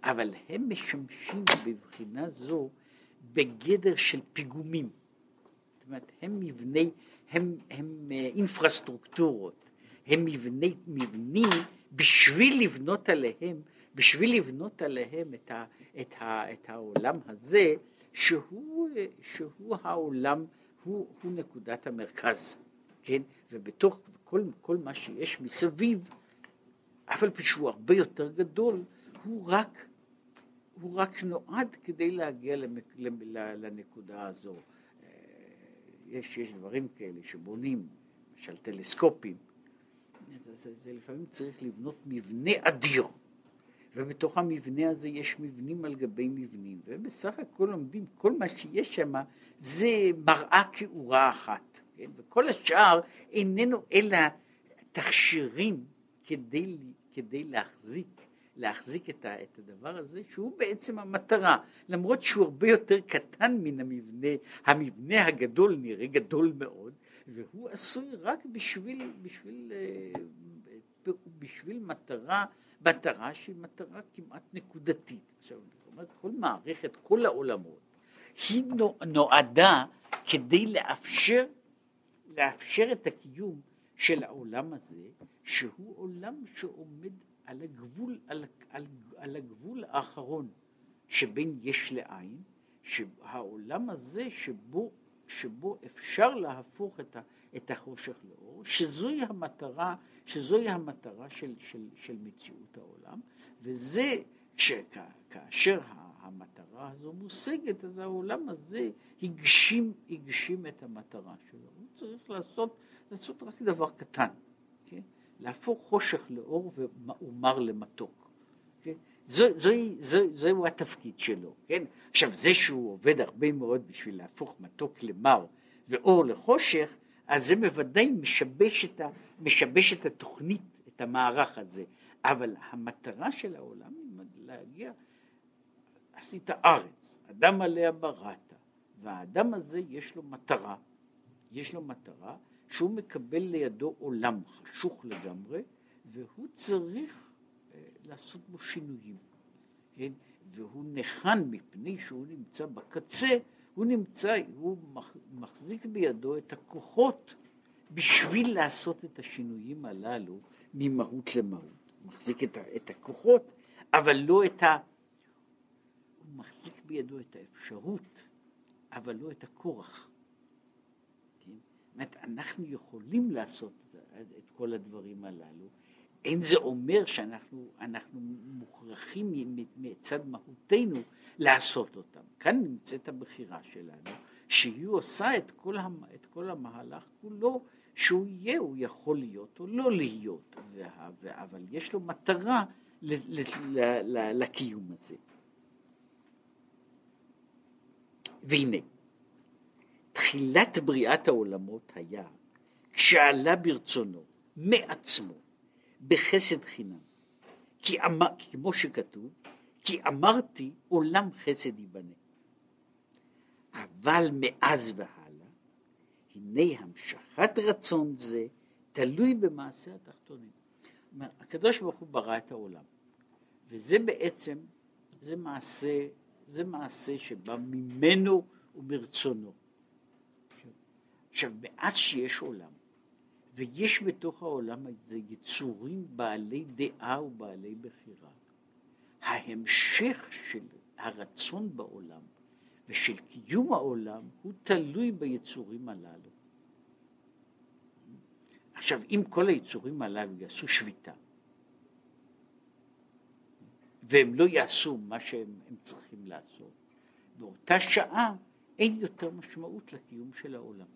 אבל הם משמשים בבחינה זו בגדר של פיגומים. זאת אומרת, הם מבני, הם, הם אה, אינפרסטרוקטורות, הם מבני, מבנים בשביל לבנות עליהם, בשביל לבנות עליהם את, ה, את, ה, את העולם הזה, שהוא, שהוא העולם, הוא, הוא נקודת המרכז, כן? ובתוך כל, כל מה שיש מסביב, אף על פי שהוא הרבה יותר גדול, הוא רק, הוא רק נועד כדי להגיע למק, לנקודה הזו. אה, יש, יש דברים כאלה שבונים, למשל טלסקופים, זה, זה, זה לפעמים צריך לבנות מבנה אדיר, ובתוך המבנה הזה יש מבנים על גבי מבנים, ובסך הכל לומדים, כל מה שיש שם זה מראה כאורה אחת, כן? וכל השאר איננו אלא תכשירים כדי, כדי להחזיק להחזיק את, ה, את הדבר הזה שהוא בעצם המטרה למרות שהוא הרבה יותר קטן מן המבנה המבנה הגדול נראה גדול מאוד והוא עשוי רק בשביל, בשביל, אה, בשביל מטרה, מטרה שהיא מטרה כמעט נקודתית. עכשיו, כל מערכת, כל העולמות, היא נועדה כדי לאפשר, לאפשר את הקיום של העולם הזה, שהוא עולם שעומד על הגבול, על, על, על הגבול האחרון שבין יש לעין, שהעולם הזה שבו שבו אפשר להפוך את, ה, את החושך לאור, שזוהי המטרה, שזוהי המטרה של, של, של מציאות העולם, וזה כאשר המטרה הזו מושגת, אז העולם הזה הגשים, הגשים את המטרה שלו. הוא צריך לעשות, לעשות רק דבר קטן, כן? להפוך חושך לאור ומר למתוק. כן? זו, זו, זו, זהו התפקיד שלו, כן? עכשיו זה שהוא עובד הרבה מאוד בשביל להפוך מתוק למר ואור לחושך, אז זה בוודאי משבש את, ה, משבש את התוכנית, את המערך הזה, אבל המטרה של העולם היא להגיע, עשית ארץ, אדם עליה בראת, והאדם הזה יש לו מטרה, יש לו מטרה שהוא מקבל לידו עולם חשוך לגמרי, והוא צריך לעשות בו שינויים, כן? והוא ניחן מפני שהוא נמצא בקצה, הוא נמצא, הוא מחזיק בידו את הכוחות בשביל לעשות את השינויים הללו ממהות למהות. מחזיק את, את הכוחות, אבל לא את ה... הוא מחזיק בידו את האפשרות, אבל לא את הכורח. אומרת, אנחנו יכולים לעשות את כל הדברים הללו, אין זה אומר שאנחנו מוכרחים מצד מהותנו לעשות אותם. כאן נמצאת הבחירה שלנו, שהיא עושה את כל, המ, את כל המהלך כולו, שהוא יהיה, הוא יכול להיות או לא להיות, וה, אבל יש לו מטרה ל, ל, ל, ל, לקיום הזה. והנה, תחילת בריאת העולמות היה כשעלה ברצונו מעצמו בחסד חינם. כי אמר, כמו שכתוב, כי אמרתי עולם חסד ייבנה. אבל מאז והלאה, הנה המשכת רצון זה תלוי במעשה התחתונים. הקדוש ברוך הוא ברא את העולם, וזה בעצם, זה מעשה, זה מעשה שבא ממנו ומרצונו. עכשיו, מאז שיש עולם, ויש בתוך העולם הזה יצורים בעלי דעה ובעלי בחירה. ההמשך של הרצון בעולם ושל קיום העולם הוא תלוי ביצורים הללו. עכשיו, אם כל היצורים הללו יעשו שביתה, והם לא יעשו מה שהם צריכים לעשות, באותה שעה אין יותר משמעות לקיום של העולם.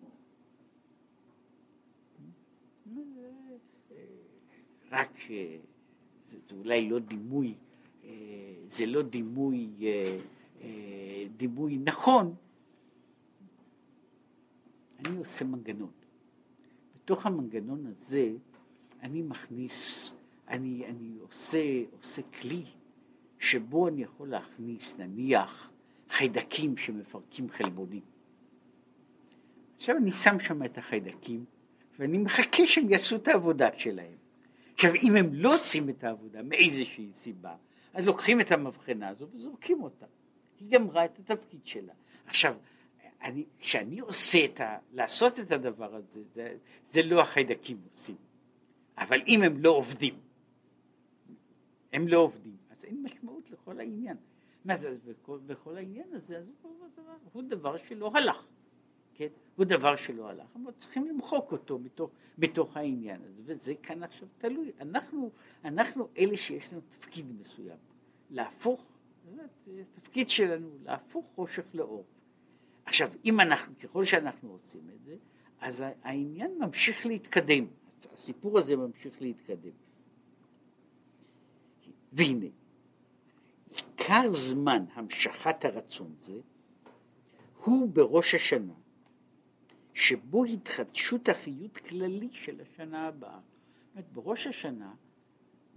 רק, אה, זה אולי לא דימוי, אה, זה לא דימוי, אה, דימוי נכון, אני עושה מנגנון. בתוך המנגנון הזה אני מכניס, אני, אני עושה, עושה כלי שבו אני יכול להכניס נניח חיידקים שמפרקים חלבונים. עכשיו אני שם שם את החיידקים ואני מחכה שהם יעשו את העבודה שלהם. עכשיו, אם הם לא עושים את העבודה מאיזושהי סיבה, אז לוקחים את המבחנה הזו וזורקים אותה. היא גמרה את התפקיד שלה. עכשיו, אני, כשאני עושה את ה... לעשות את הדבר הזה, זה, זה לא החיידקים עושים. אבל אם הם לא עובדים, הם לא עובדים, אז אין משמעות לכל העניין. מה זה, בכל, בכל העניין הזה, אז הוא דבר שלא הלך. כן? הוא דבר שלא הלך, אבל צריכים למחוק אותו מתוך, מתוך העניין הזה, וזה כאן עכשיו תלוי. אנחנו, אנחנו אלה שיש לנו תפקיד מסוים, להפוך, התפקיד שלנו להפוך חושך לאור. עכשיו, אם אנחנו, ככל שאנחנו עושים את זה, אז העניין ממשיך להתקדם, הסיפור הזה ממשיך להתקדם. והנה, עיקר זמן המשכת הרצון זה, הוא בראש השנה, שבו התחדשות החיות כללי של השנה הבאה. זאת אומרת, בראש השנה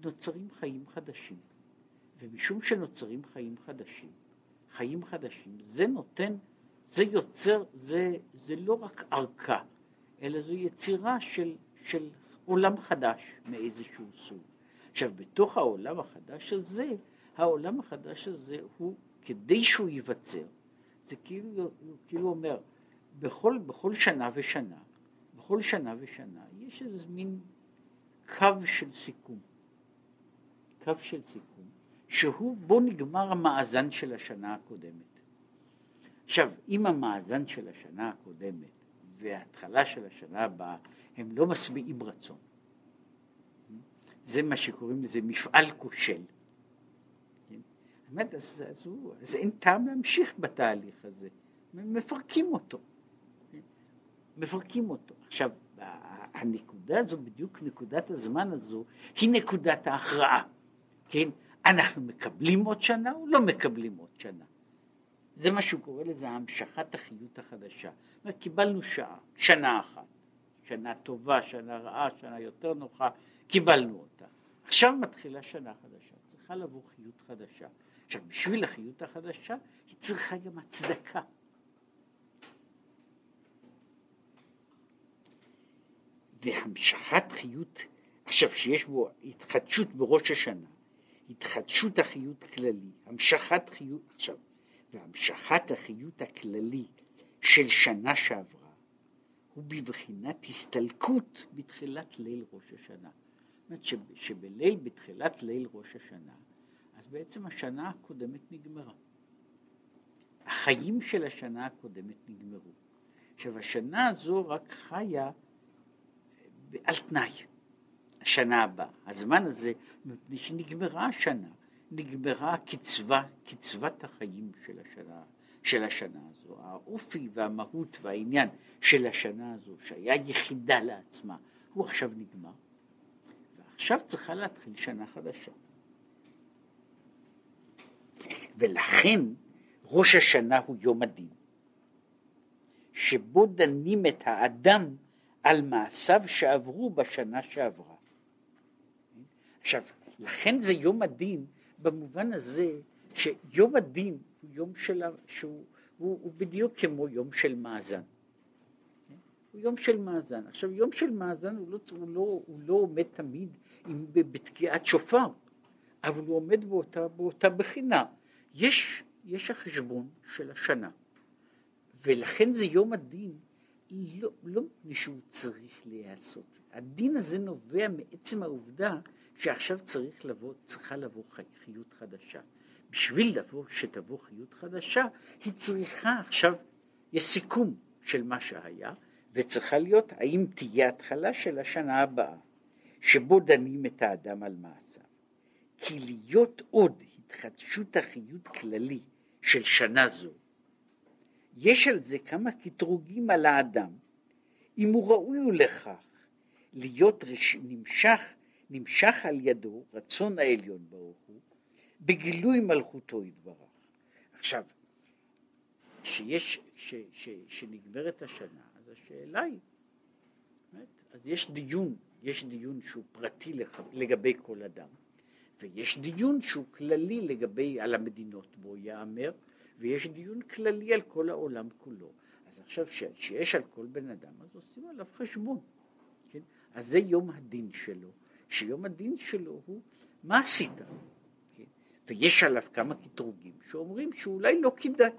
נוצרים חיים חדשים, ומשום שנוצרים חיים חדשים, חיים חדשים, זה נותן, זה יוצר, זה, זה לא רק ארכה, אלא זו יצירה של, של עולם חדש מאיזשהו סוג. עכשיו, בתוך העולם החדש הזה, העולם החדש הזה הוא, כדי שהוא ייווצר, זה כאילו, כאילו אומר, בכל, בכל שנה ושנה, בכל שנה ושנה, יש איזה מין קו של סיכום. קו של סיכום, שהוא, בו נגמר המאזן של השנה הקודמת. עכשיו, אם המאזן של השנה הקודמת וההתחלה של השנה הבאה הם לא משביעים רצון, זה מה שקוראים לזה מפעל כושל. באמת, אז, אז, אז אין טעם להמשיך בתהליך הזה, מפרקים אותו. מפרקים אותו. עכשיו, הנקודה הזו, בדיוק נקודת הזמן הזו, היא נקודת ההכרעה, כן? אנחנו מקבלים עוד שנה או לא מקבלים עוד שנה? זה מה שהוא קורא לזה המשכת החיות החדשה. זאת קיבלנו שעה, שנה אחת, שנה טובה, שנה רעה, שנה יותר נוחה, קיבלנו אותה. עכשיו מתחילה שנה חדשה, צריכה לבוא חיות חדשה. עכשיו, בשביל החיות החדשה, היא צריכה גם הצדקה. והמשכת חיות, עכשיו שיש בו התחדשות בראש השנה, התחדשות החיות כללי, המשכת חיות, עכשיו, והמשכת החיות הכללי של שנה שעברה, הוא בבחינת הסתלקות בתחילת ליל ראש השנה. זאת אומרת שבליל, בתחילת ליל ראש השנה, אז בעצם השנה הקודמת נגמרה. החיים של השנה הקודמת נגמרו. עכשיו השנה הזו רק חיה על תנאי, השנה הבאה. הזמן הזה, מפני שנגמרה השנה, נגמרה הקצבה, קצבת החיים של השנה, של השנה הזו. האופי והמהות והעניין של השנה הזו, שהיה יחידה לעצמה, הוא עכשיו נגמר. ועכשיו צריכה להתחיל שנה חדשה. ולכן ראש השנה הוא יום הדין, שבו דנים את האדם על מעשיו שעברו בשנה שעברה. עכשיו, לכן זה יום הדין במובן הזה שיום הדין הוא יום של, שהוא הוא, הוא בדיוק כמו יום של מאזן. הוא יום של מאזן. עכשיו יום של מאזן הוא לא, הוא לא, הוא לא עומד תמיד עם, בתקיעת שופר, אבל הוא עומד באותה, באותה בחינה. יש, יש החשבון של השנה, ולכן זה יום הדין לא, לא מפני שהוא צריך להיעשות. הדין הזה נובע מעצם העובדה שעכשיו צריך לבוא, צריכה לבוא חיות חדשה. בשביל לבוא, שתבוא חיות חדשה, היא צריכה עכשיו, יש סיכום של מה שהיה, וצריכה להיות האם תהיה התחלה של השנה הבאה, שבו דנים את האדם על מעשיו. כי להיות עוד התחדשות החיות כללי של שנה זו, יש על זה כמה קטרוגים על האדם, אם הוא ראוי לכך להיות רש... נמשך, נמשך על ידו רצון העליון ברוך הוא, בגילוי מלכותו יתברך. עכשיו, שיש, ש, ש, שנגמרת השנה, אז השאלה היא, באמת, אז יש דיון, יש דיון שהוא פרטי לגבי כל אדם, ויש דיון שהוא כללי לגבי, על המדינות בו ייאמר, ויש דיון כללי על כל העולם כולו. אז עכשיו שיש על כל בן אדם, אז עושים עליו חשבון. כן? אז זה יום הדין שלו, שיום הדין שלו הוא מה עשית? כן? ויש עליו כמה קטרוגים שאומרים שאולי לא כדאי.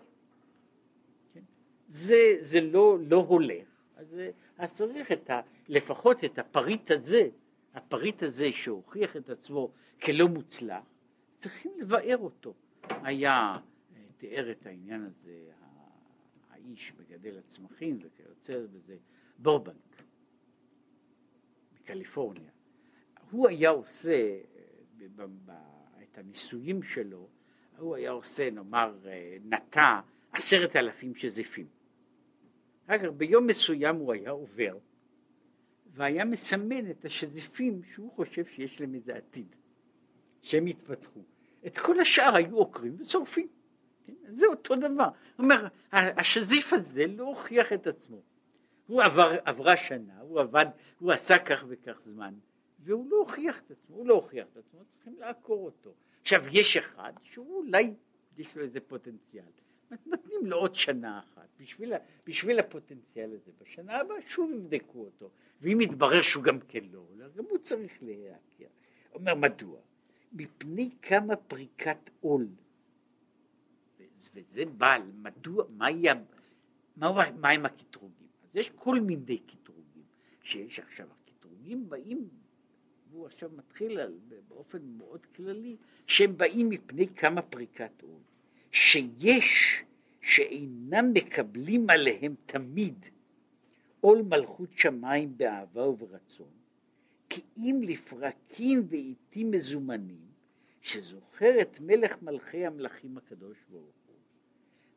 כן? זה, זה לא, לא הולך. אז, אז צריך את ה, לפחות את הפריט הזה, הפריט הזה שהוכיח את עצמו כלא מוצלח, צריכים לבאר אותו. היה תיאר את העניין הזה האיש מגדל הצמחים וכיוצא בזה, בורבנק מקליפורניה. הוא היה עושה את הניסויים שלו, הוא היה עושה נאמר נטע עשרת אלפים שזיפים. אגב ביום מסוים הוא היה עובר והיה מסמן את השזיפים שהוא חושב שיש להם איזה עתיד, שהם יתפתחו. את כל השאר היו עוקרים ושורפים. זה אותו דבר. הוא אומר, השזיף הזה לא הוכיח את עצמו. הוא עבר, עברה שנה, הוא עבד, הוא עשה כך וכך זמן, והוא לא הוכיח את עצמו, הוא לא הוכיח את עצמו, צריכים לעקור אותו. עכשיו, יש אחד שהוא אולי, יש לו איזה פוטנציאל. נותנים לו עוד שנה אחת, בשביל, בשביל הפוטנציאל הזה. בשנה הבאה שוב יבדקו אותו, ואם יתברר שהוא גם כן לא עולה, גם הוא צריך להיעקר. אומר, מדוע? מפני כמה פריקת עול וזה בא, מדוע, מה, מה, מה הם הקטרוגים? אז יש כל מיני קטרוגים, שיש עכשיו, הקטרוגים באים, והוא עכשיו מתחיל על, באופן מאוד כללי, שהם באים מפני כמה פריקת עול, שיש שאינם מקבלים עליהם תמיד עול מלכות שמיים באהבה וברצון, כי אם לפרקים ועיתים מזומנים, שזוכר את מלך מלכי המלכים הקדוש ברוך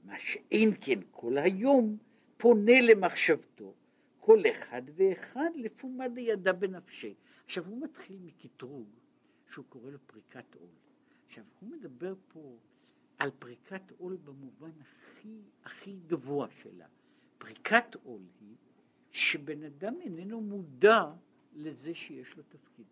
מה שאין כן כל היום פונה למחשבתו, כל אחד ואחד לפומה דידה בנפשי. עכשיו הוא מתחיל מקטרוג שהוא קורא לו פריקת עול. עכשיו הוא מדבר פה על פריקת עול במובן הכי הכי גבוה שלה. פריקת עול היא שבן אדם איננו מודע לזה שיש לו תפקיד.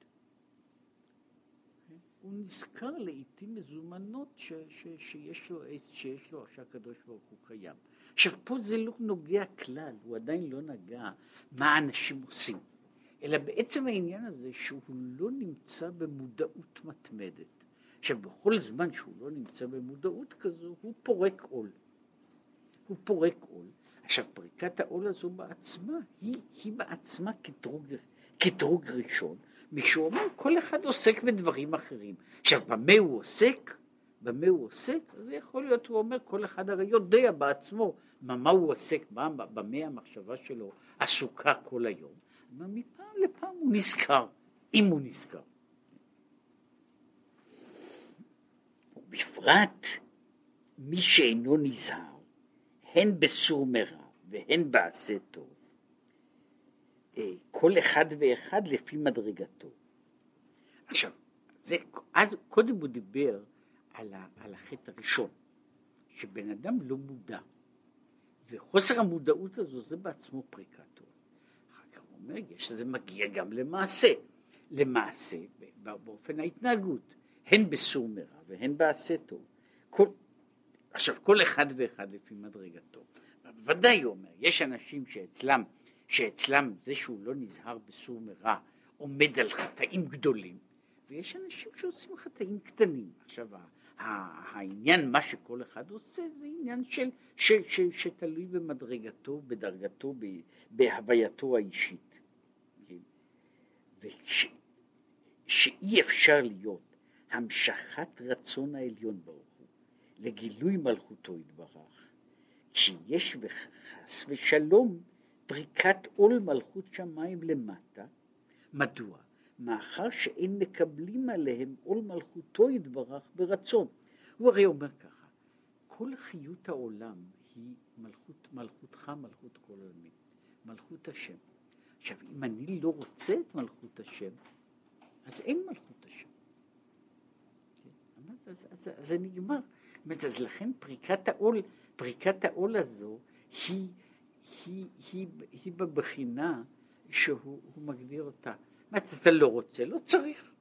הוא נזכר לעיתים מזומנות ש, ש, שיש לו שיש לו, שהקדוש ברוך הוא קיים. עכשיו פה זה לא נוגע כלל, הוא עדיין לא נגע מה אנשים עושים, אלא בעצם העניין הזה שהוא לא נמצא במודעות מתמדת. עכשיו בכל זמן שהוא לא נמצא במודעות כזו, הוא פורק עול. הוא פורק עול. עכשיו פריקת העול הזו בעצמה, היא, היא בעצמה קטרוג, קטרוג ראשון, מישהו אומר, כל אחד עוסק בדברים אחרים. עכשיו, במה הוא עוסק? במה הוא עוסק, זה יכול להיות, הוא אומר, כל אחד הרי יודע בעצמו מה הוא עוסק, מה, במה המחשבה שלו עסוקה כל היום. מפעם לפעם הוא נזכר, אם הוא נזכר. בפרט מי שאינו נזהר, הן בסור מרע והן בעשה טוב, כל אחד ואחד לפי מדרגתו. עכשיו, זה, אז קודם הוא דיבר על, ה, על החטא הראשון, שבן אדם לא מודע, וחוסר המודעות הזו זה בעצמו פריקתו. אחר כך הוא אומר, יש לזה מגיע גם למעשה, למעשה באופן ההתנהגות, הן בסור מרע והן בעשה טוב. כל, עכשיו, כל אחד ואחד לפי מדרגתו. ודאי הוא אומר, יש אנשים שאצלם, שאצלם זה שהוא לא נזהר בסור מרע עומד על חטאים גדולים, ויש אנשים שעושים חטאים קטנים. עכשיו, העניין, מה שכל אחד עושה, זה עניין של, של, של, שתלוי במדרגתו, בדרגתו, בהווייתו האישית. כן? וש, שאי אפשר להיות המשכת רצון העליון ברוך הוא לגילוי מלכותו יתברך, כשיש חס ושלום פריקת עול מלכות שמיים למטה, מדוע? מאחר שאין מקבלים עליהם עול מלכותו יתברך ברצון. הוא הרי אומר ככה, כל חיות העולם היא מלכות, מלכותך, מלכות כל העולמים, מלכות השם. עכשיו, אם אני לא רוצה את מלכות השם, אז אין מלכות השם. כן? אז, אז, אז זה נגמר. אז לכן פריקת העול, פריקת העול הזו היא, היא, היא, היא, בבחינה שהוא מגדיר אותה. אתה לא רוצה? לא צריך.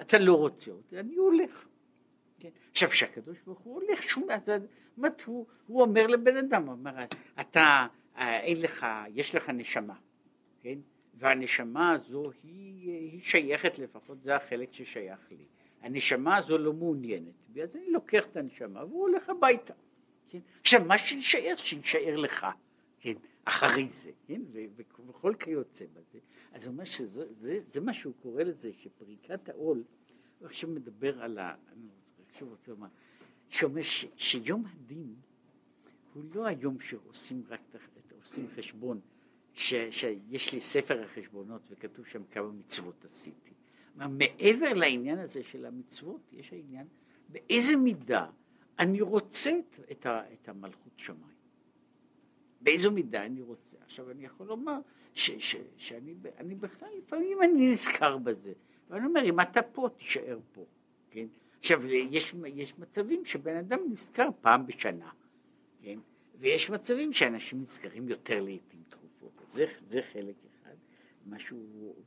אתה לא רוצה אותי, אני הולך. כן? עכשיו, כשהקדוש ברוך הוא הולך, שום... אז זאת הוא, הוא אומר לבן אדם, הוא אומר, אתה, אה, אין לך, יש לך נשמה, כן? והנשמה הזו היא, היא שייכת לפחות, זה החלק ששייך לי. הנשמה הזו לא מעוניינת בי, אז אני לוקח את הנשמה והוא הולך הביתה. כן? עכשיו, מה שיישאר, שיישאר לך. כן? אחרי זה, כן? וכל כיוצא בזה. אז הוא אומר שזה זה, זה מה שהוא קורא לזה, שפריקת העול, הוא עכשיו מדבר על ה... אני עכשיו רוצה לומר, שאומר ש, שיום הדין הוא לא היום שעושים רק, עושים חשבון, ש, שיש לי ספר החשבונות וכתוב שם כמה מצוות עשיתי. מעבר לעניין הזה של המצוות, יש העניין באיזה מידה אני רוצה את, את המלכות שמיים. באיזו מידה אני רוצה. עכשיו אני יכול לומר ש, ש, שאני אני בכלל, לפעמים אני נזכר בזה, ואני אומר, אם אתה פה, תישאר פה, כן? עכשיו, יש, יש מצבים שבן אדם נזכר פעם בשנה, כן? ויש מצבים שאנשים נזכרים יותר לעיתים תכופות, זה, זה חלק אחד. משהו,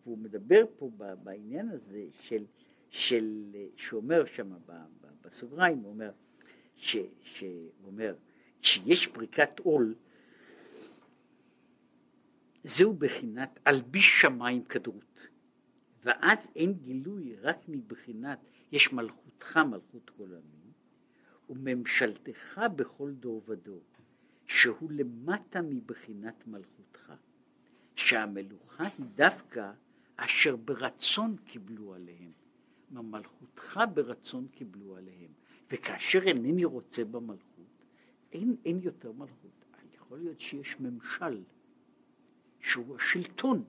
והוא מדבר פה בעניין הזה של, של שאומר שם בסוגריים, הוא אומר, ש, שהוא אומר, כשיש פריקת עול, זהו בחינת אלביש שמיים כדרות, ואז אין גילוי רק מבחינת יש מלכותך מלכות כל עמים, וממשלתך בכל דור ודור, שהוא למטה מבחינת מלכותך, שהמלוכה היא דווקא אשר ברצון קיבלו עליהם, מלכותך ברצון קיבלו עליהם, וכאשר אינני רוצה במלכות, אין, אין יותר מלכות. יכול להיות שיש ממשל, שהוא השלטון.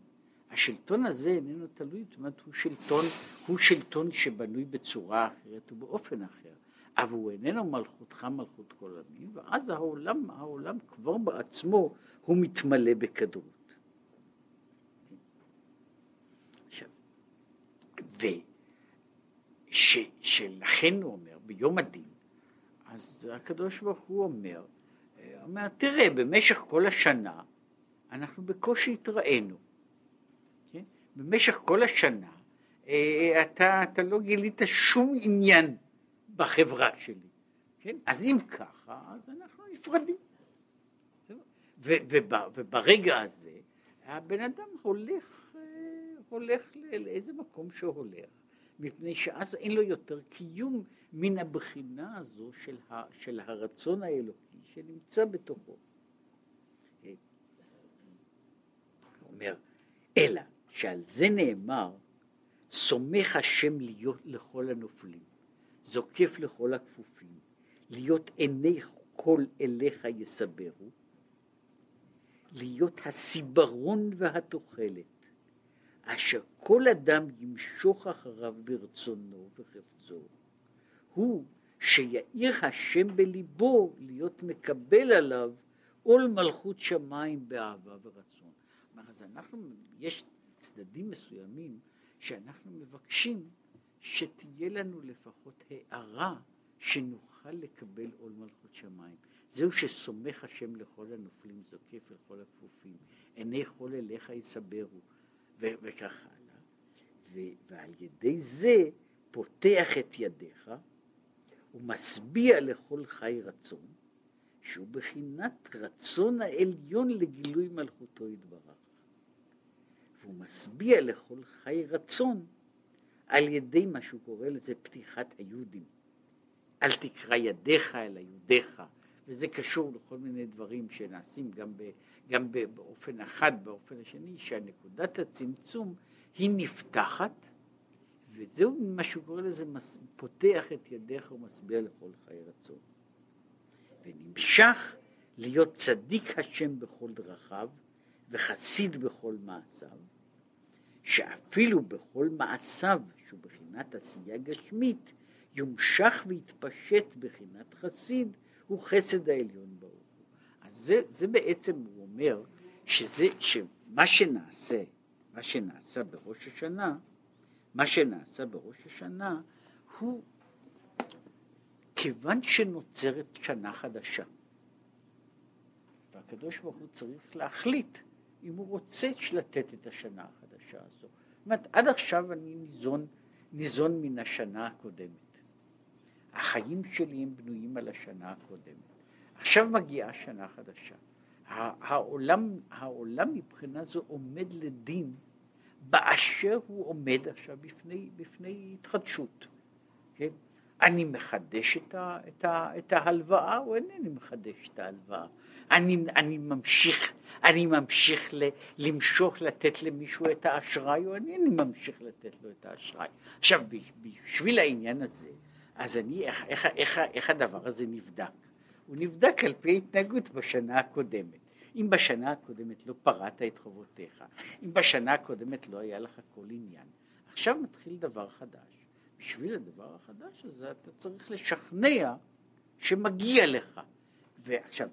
השלטון הזה איננו תלוי, זאת אומרת הוא שלטון, הוא שלטון שבנוי בצורה אחרת ובאופן אחר, אבל הוא איננו מלכותך מלכות כל עמים, ואז העולם, העולם כבר בעצמו הוא מתמלא בקדרות. עכשיו, ושלכן הוא אומר, ביום הדין, אז הקדוש ברוך הוא אומר, אומר, תראה, במשך כל השנה אנחנו בקושי התראינו. כן? במשך כל השנה אה, אתה, אתה לא גילית שום עניין בחברה שלי. כן? אז אם ככה, אז אנחנו נפרדים. וברגע הזה הבן אדם הולך, אה, הולך לאיזה מקום שהולך, מפני שאז אין לו יותר קיום מן הבחינה הזו של, ה, של הרצון האלוקי שנמצא בתוכו. אומר, אלא שעל זה נאמר, סומך השם להיות לכל הנופלים. זוקף לכל הכפופים, להיות עיני כל אליך יסברו, להיות הסיברון והתוחלת, אשר כל אדם ימשוך אחריו ברצונו וחפצו, הוא שיאיר השם בליבו להיות מקבל עליו עול מלכות שמיים באהבה ורצון. אז אנחנו, יש צדדים מסוימים שאנחנו מבקשים שתהיה לנו לפחות הערה שנוכל לקבל עול מלכות שמיים. זהו שסומך השם לכל הנופלים, זוקף לכל הכפופים, עיני כל אליך יסברו, וכך הלאה. ועל ידי זה פותח את ידיך ומשביע לכל חי רצון, שהוא בחינת רצון העליון לגילוי מלכותו יתברך. והוא משביע לכל חי רצון על ידי מה שהוא קורא לזה פתיחת היהודים. אל תקרא ידיך אלא יהודיך, וזה קשור לכל מיני דברים שנעשים גם, ב, גם ב, באופן אחד, באופן השני, שהנקודת הצמצום היא נפתחת, וזהו מה שהוא קורא לזה, פותח את ידיך ומשביע לכל חיי רצון. ונמשך להיות צדיק השם בכל דרכיו וחסיד בכל מעשיו, שאפילו בכל מעשיו, שהוא בחינת עשייה גשמית, יומשך ויתפשט בחינת חסיד, הוא חסד העליון ברוך הוא. אז זה, זה בעצם, הוא אומר, שזה, שמה שנעשה, מה שנעשה בראש השנה, מה שנעשה בראש השנה הוא כיוון שנוצרת שנה חדשה. והקדוש ברוך הוא צריך להחליט אם הוא רוצה לתת את השנה החדשה הזו. זאת אומרת, עד עכשיו אני ניזון, ניזון מן השנה הקודמת. החיים שלי הם בנויים על השנה הקודמת. עכשיו מגיעה שנה חדשה. העולם, העולם מבחינה זו עומד לדין באשר הוא עומד עכשיו בפני, בפני התחדשות. כן? אני מחדש את, ה, את, ה, את ההלוואה או אינני מחדש את ההלוואה? אני, אני ממשיך, אני ממשיך ל, למשוך לתת למישהו את האשראי או אינני ממשיך לתת לו את האשראי. עכשיו בשביל העניין הזה אז אני, איך, איך, איך, איך הדבר הזה נבדק? הוא נבדק על פי ההתנהגות בשנה הקודמת. אם בשנה הקודמת לא פרעת את חובותיך, אם בשנה הקודמת לא היה לך כל עניין, עכשיו מתחיל דבר חדש. בשביל הדבר החדש הזה אתה צריך לשכנע שמגיע לך. ועכשיו,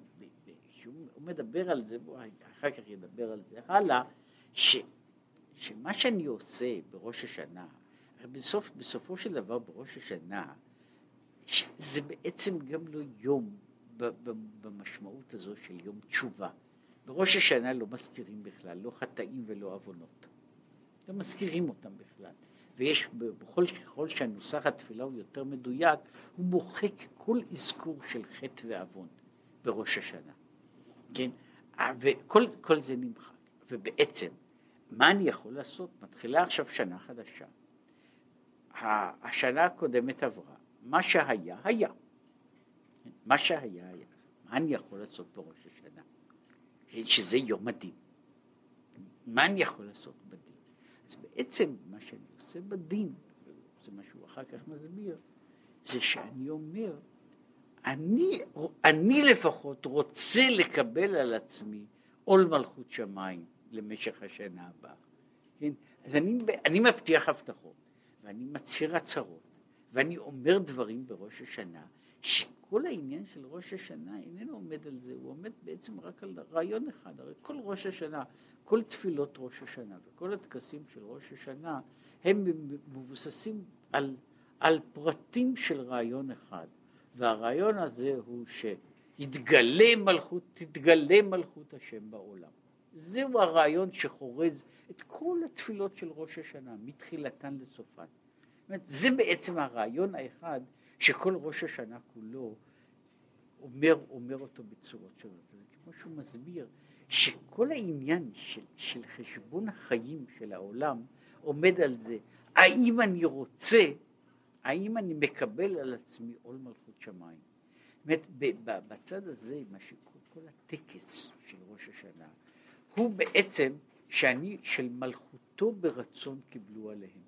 כשהוא מדבר על זה, בוא אחר כך ידבר על זה הלאה, ש, שמה שאני עושה בראש השנה, בסוף, בסופו של דבר בראש השנה, זה בעצם גם לא יום במשמעות הזו של יום תשובה. בראש השנה לא מזכירים בכלל, לא חטאים ולא עוונות. לא מזכירים אותם בכלל. ויש, בכל ככל שהנוסח התפילה הוא יותר מדויק, הוא מוחק כל אזכור של חטא ועוון בראש השנה. כן? וכל זה נמחק. ובעצם, מה אני יכול לעשות? מתחילה עכשיו שנה חדשה. השנה הקודמת עברה. מה שהיה, היה. מה שהיה, היה. מה אני יכול לעשות בראש השנה? שזה יום הדין. מה אני יכול לעשות בדין? אז בעצם מה שאני עושה בדין, זה מה שהוא אחר כך מסביר, זה שאני אומר, אני, אני לפחות רוצה לקבל על עצמי עול מלכות שמיים למשך השנה הבאה. כן? אז אני, אני מבטיח הבטחות, ואני מצהיר הצהרות, ואני אומר דברים בראש השנה, שכל העניין של ראש השנה איננו עומד על זה, הוא עומד בעצם רק על רעיון אחד, הרי כל ראש השנה, כל תפילות ראש השנה וכל הטקסים של ראש השנה הם מבוססים על, על פרטים של רעיון אחד, והרעיון הזה הוא שיתגלה מלכות, תתגלה מלכות השם בעולם. זהו הרעיון שחורז את כל התפילות של ראש השנה, מתחילתן לסופן. זה בעצם הרעיון האחד שכל ראש השנה כולו אומר, אומר אותו בצורות שונות. כמו שהוא מסביר, שכל העניין של, של חשבון החיים של העולם עומד על זה, האם אני רוצה, האם אני מקבל על עצמי עול מלכות שמיים. זאת אומרת, בצד הזה, מה שכל כל הטקס של ראש השנה, הוא בעצם שאני, של מלכותו ברצון קיבלו עליהם.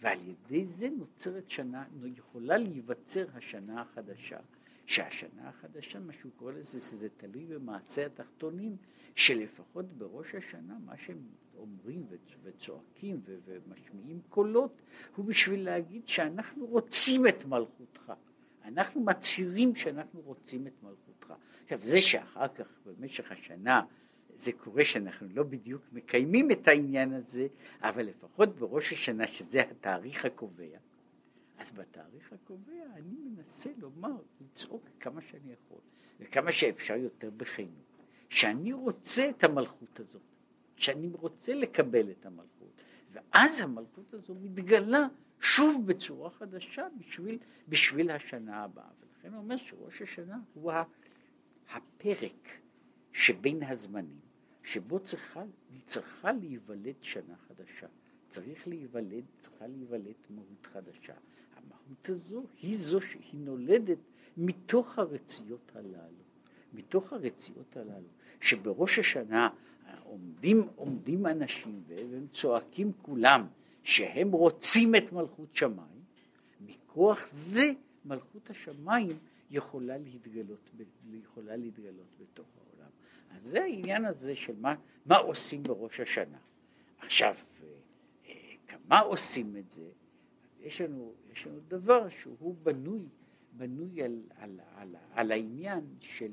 ועל ידי זה נוצרת שנה, יכולה להיווצר השנה החדשה, שהשנה החדשה, מה שהוא קורא לזה, שזה תלוי במעשה התחתונים, שלפחות בראש השנה מה שהם אומרים וצועקים ומשמיעים קולות, הוא בשביל להגיד שאנחנו רוצים את מלכותך. אנחנו מצהירים שאנחנו רוצים את מלכותך. עכשיו זה שאחר כך במשך השנה זה קורה שאנחנו לא בדיוק מקיימים את העניין הזה, אבל לפחות בראש השנה שזה התאריך הקובע, אז בתאריך הקובע אני מנסה לומר, לצעוק כמה שאני יכול, וכמה שאפשר יותר בכנות, שאני רוצה את המלכות הזאת, שאני רוצה לקבל את המלכות, ואז המלכות הזו מתגלה שוב בצורה חדשה בשביל, בשביל השנה הבאה. ולכן הוא אומר שראש השנה הוא הפרק שבין הזמנים, שבו צריכה, צריכה להיוולד שנה חדשה. צריך להיוולד, צריכה להיוולד מהות חדשה. המהות הזו היא זו שהיא נולדת מתוך הרציות הללו. מתוך הרציות הללו, שבראש השנה עומדים, עומדים אנשים והם צועקים כולם שהם רוצים את מלכות שמיים, מכוח זה מלכות השמיים יכולה להתגלות, יכולה להתגלות בתוך העולם. אז זה העניין הזה של מה, מה עושים בראש השנה. עכשיו, אה, כמה עושים את זה? יש לנו, יש לנו דבר שהוא בנוי, בנוי על, על, על, על העניין של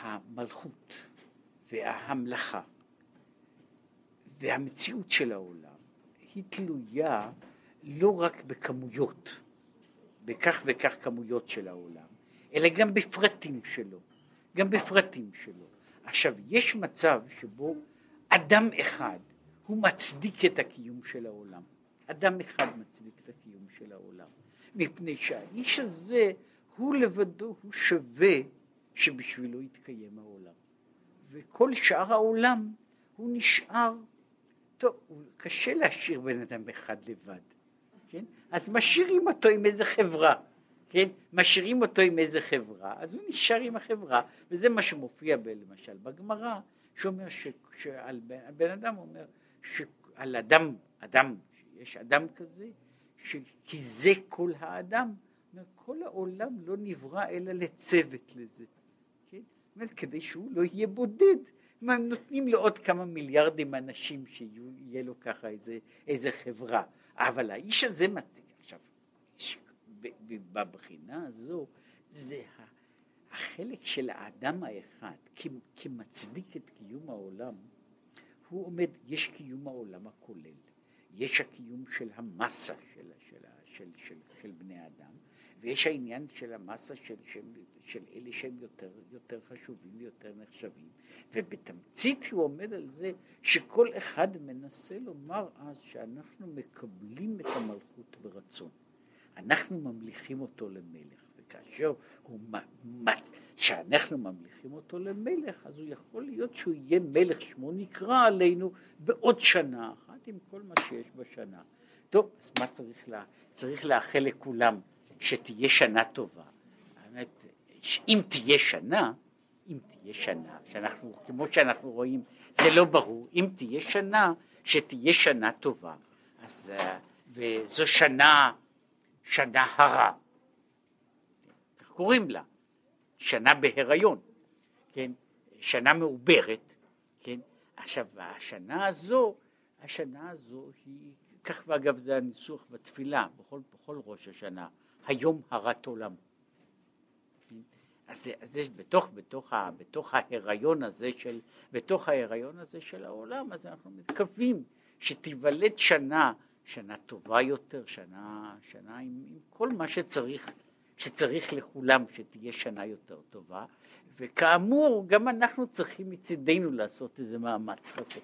המלכות והמלאכה והמציאות של העולם היא תלויה לא רק בכמויות, בכך וכך כמויות של העולם, אלא גם בפרטים שלו, גם בפרטים שלו. עכשיו, יש מצב שבו אדם אחד הוא מצדיק את הקיום של העולם. אדם אחד מצדיק את הקיום של העולם. מפני שהאיש הזה הוא לבדו, הוא שווה שבשבילו יתקיים העולם. וכל שאר העולם הוא נשאר, טוב, קשה להשאיר בן אדם אחד לבד, כן? אז משאירים אותו עם איזה חברה, כן? משאירים אותו עם איזה חברה, אז הוא נשאר עם החברה, וזה מה שמופיע ב, למשל בגמרא, שאומר ש, שעל בן, אדם אומר שעל אדם, אדם, יש אדם כזה, ש, כי זה כל האדם, כל העולם לא נברא אלא לצוות לזה. אומרת, כדי שהוא לא יהיה בודד, מה, נותנים לו עוד כמה מיליארדים אנשים שיהיה לו ככה איזה, איזה חברה, אבל האיש הזה מציג, עכשיו, בבחינה הזו, זה החלק של האדם האחד כמצדיק את קיום העולם, הוא עומד, יש קיום העולם הכולל, יש הקיום של המסה של, של, של, של, של בני אדם, ויש העניין של המסה של, של, של אלה שהם יותר, יותר חשובים ויותר נחשבים, ובתמצית הוא עומד על זה שכל אחד מנסה לומר אז שאנחנו מקבלים את המלכות ברצון, אנחנו ממליכים אותו למלך, וכאשר הוא, שאנחנו ממליכים אותו למלך, אז הוא יכול להיות שהוא יהיה מלך שמו נקרא עלינו בעוד שנה אחת עם כל מה שיש בשנה. טוב, אז מה צריך לה, צריך לאחל לכולם? שתהיה שנה טובה. האמת, אם תהיה שנה, אם תהיה שנה, שאנחנו, כמו שאנחנו רואים, זה לא ברור, אם תהיה שנה, שתהיה שנה טובה. אז, אה, וזו שנה, שנה הרה. איך קוראים לה? שנה בהיריון, כן? שנה מעוברת, כן? עכשיו, השנה הזו, השנה הזו היא, כך ואגב זה הניסוח בתפילה, בכל, בכל ראש השנה, היום הרת עולם. אז, אז יש בתוך, בתוך, ה, בתוך ההיריון הזה של, בתוך ההיריון הזה של העולם, אז אנחנו מתכוונים שתיוולד שנה, שנה טובה יותר, שנה, שנה עם, עם כל מה שצריך, שצריך לכולם, שתהיה שנה יותר טובה, וכאמור, גם אנחנו צריכים מצידנו לעשות איזה מאמץ כזה.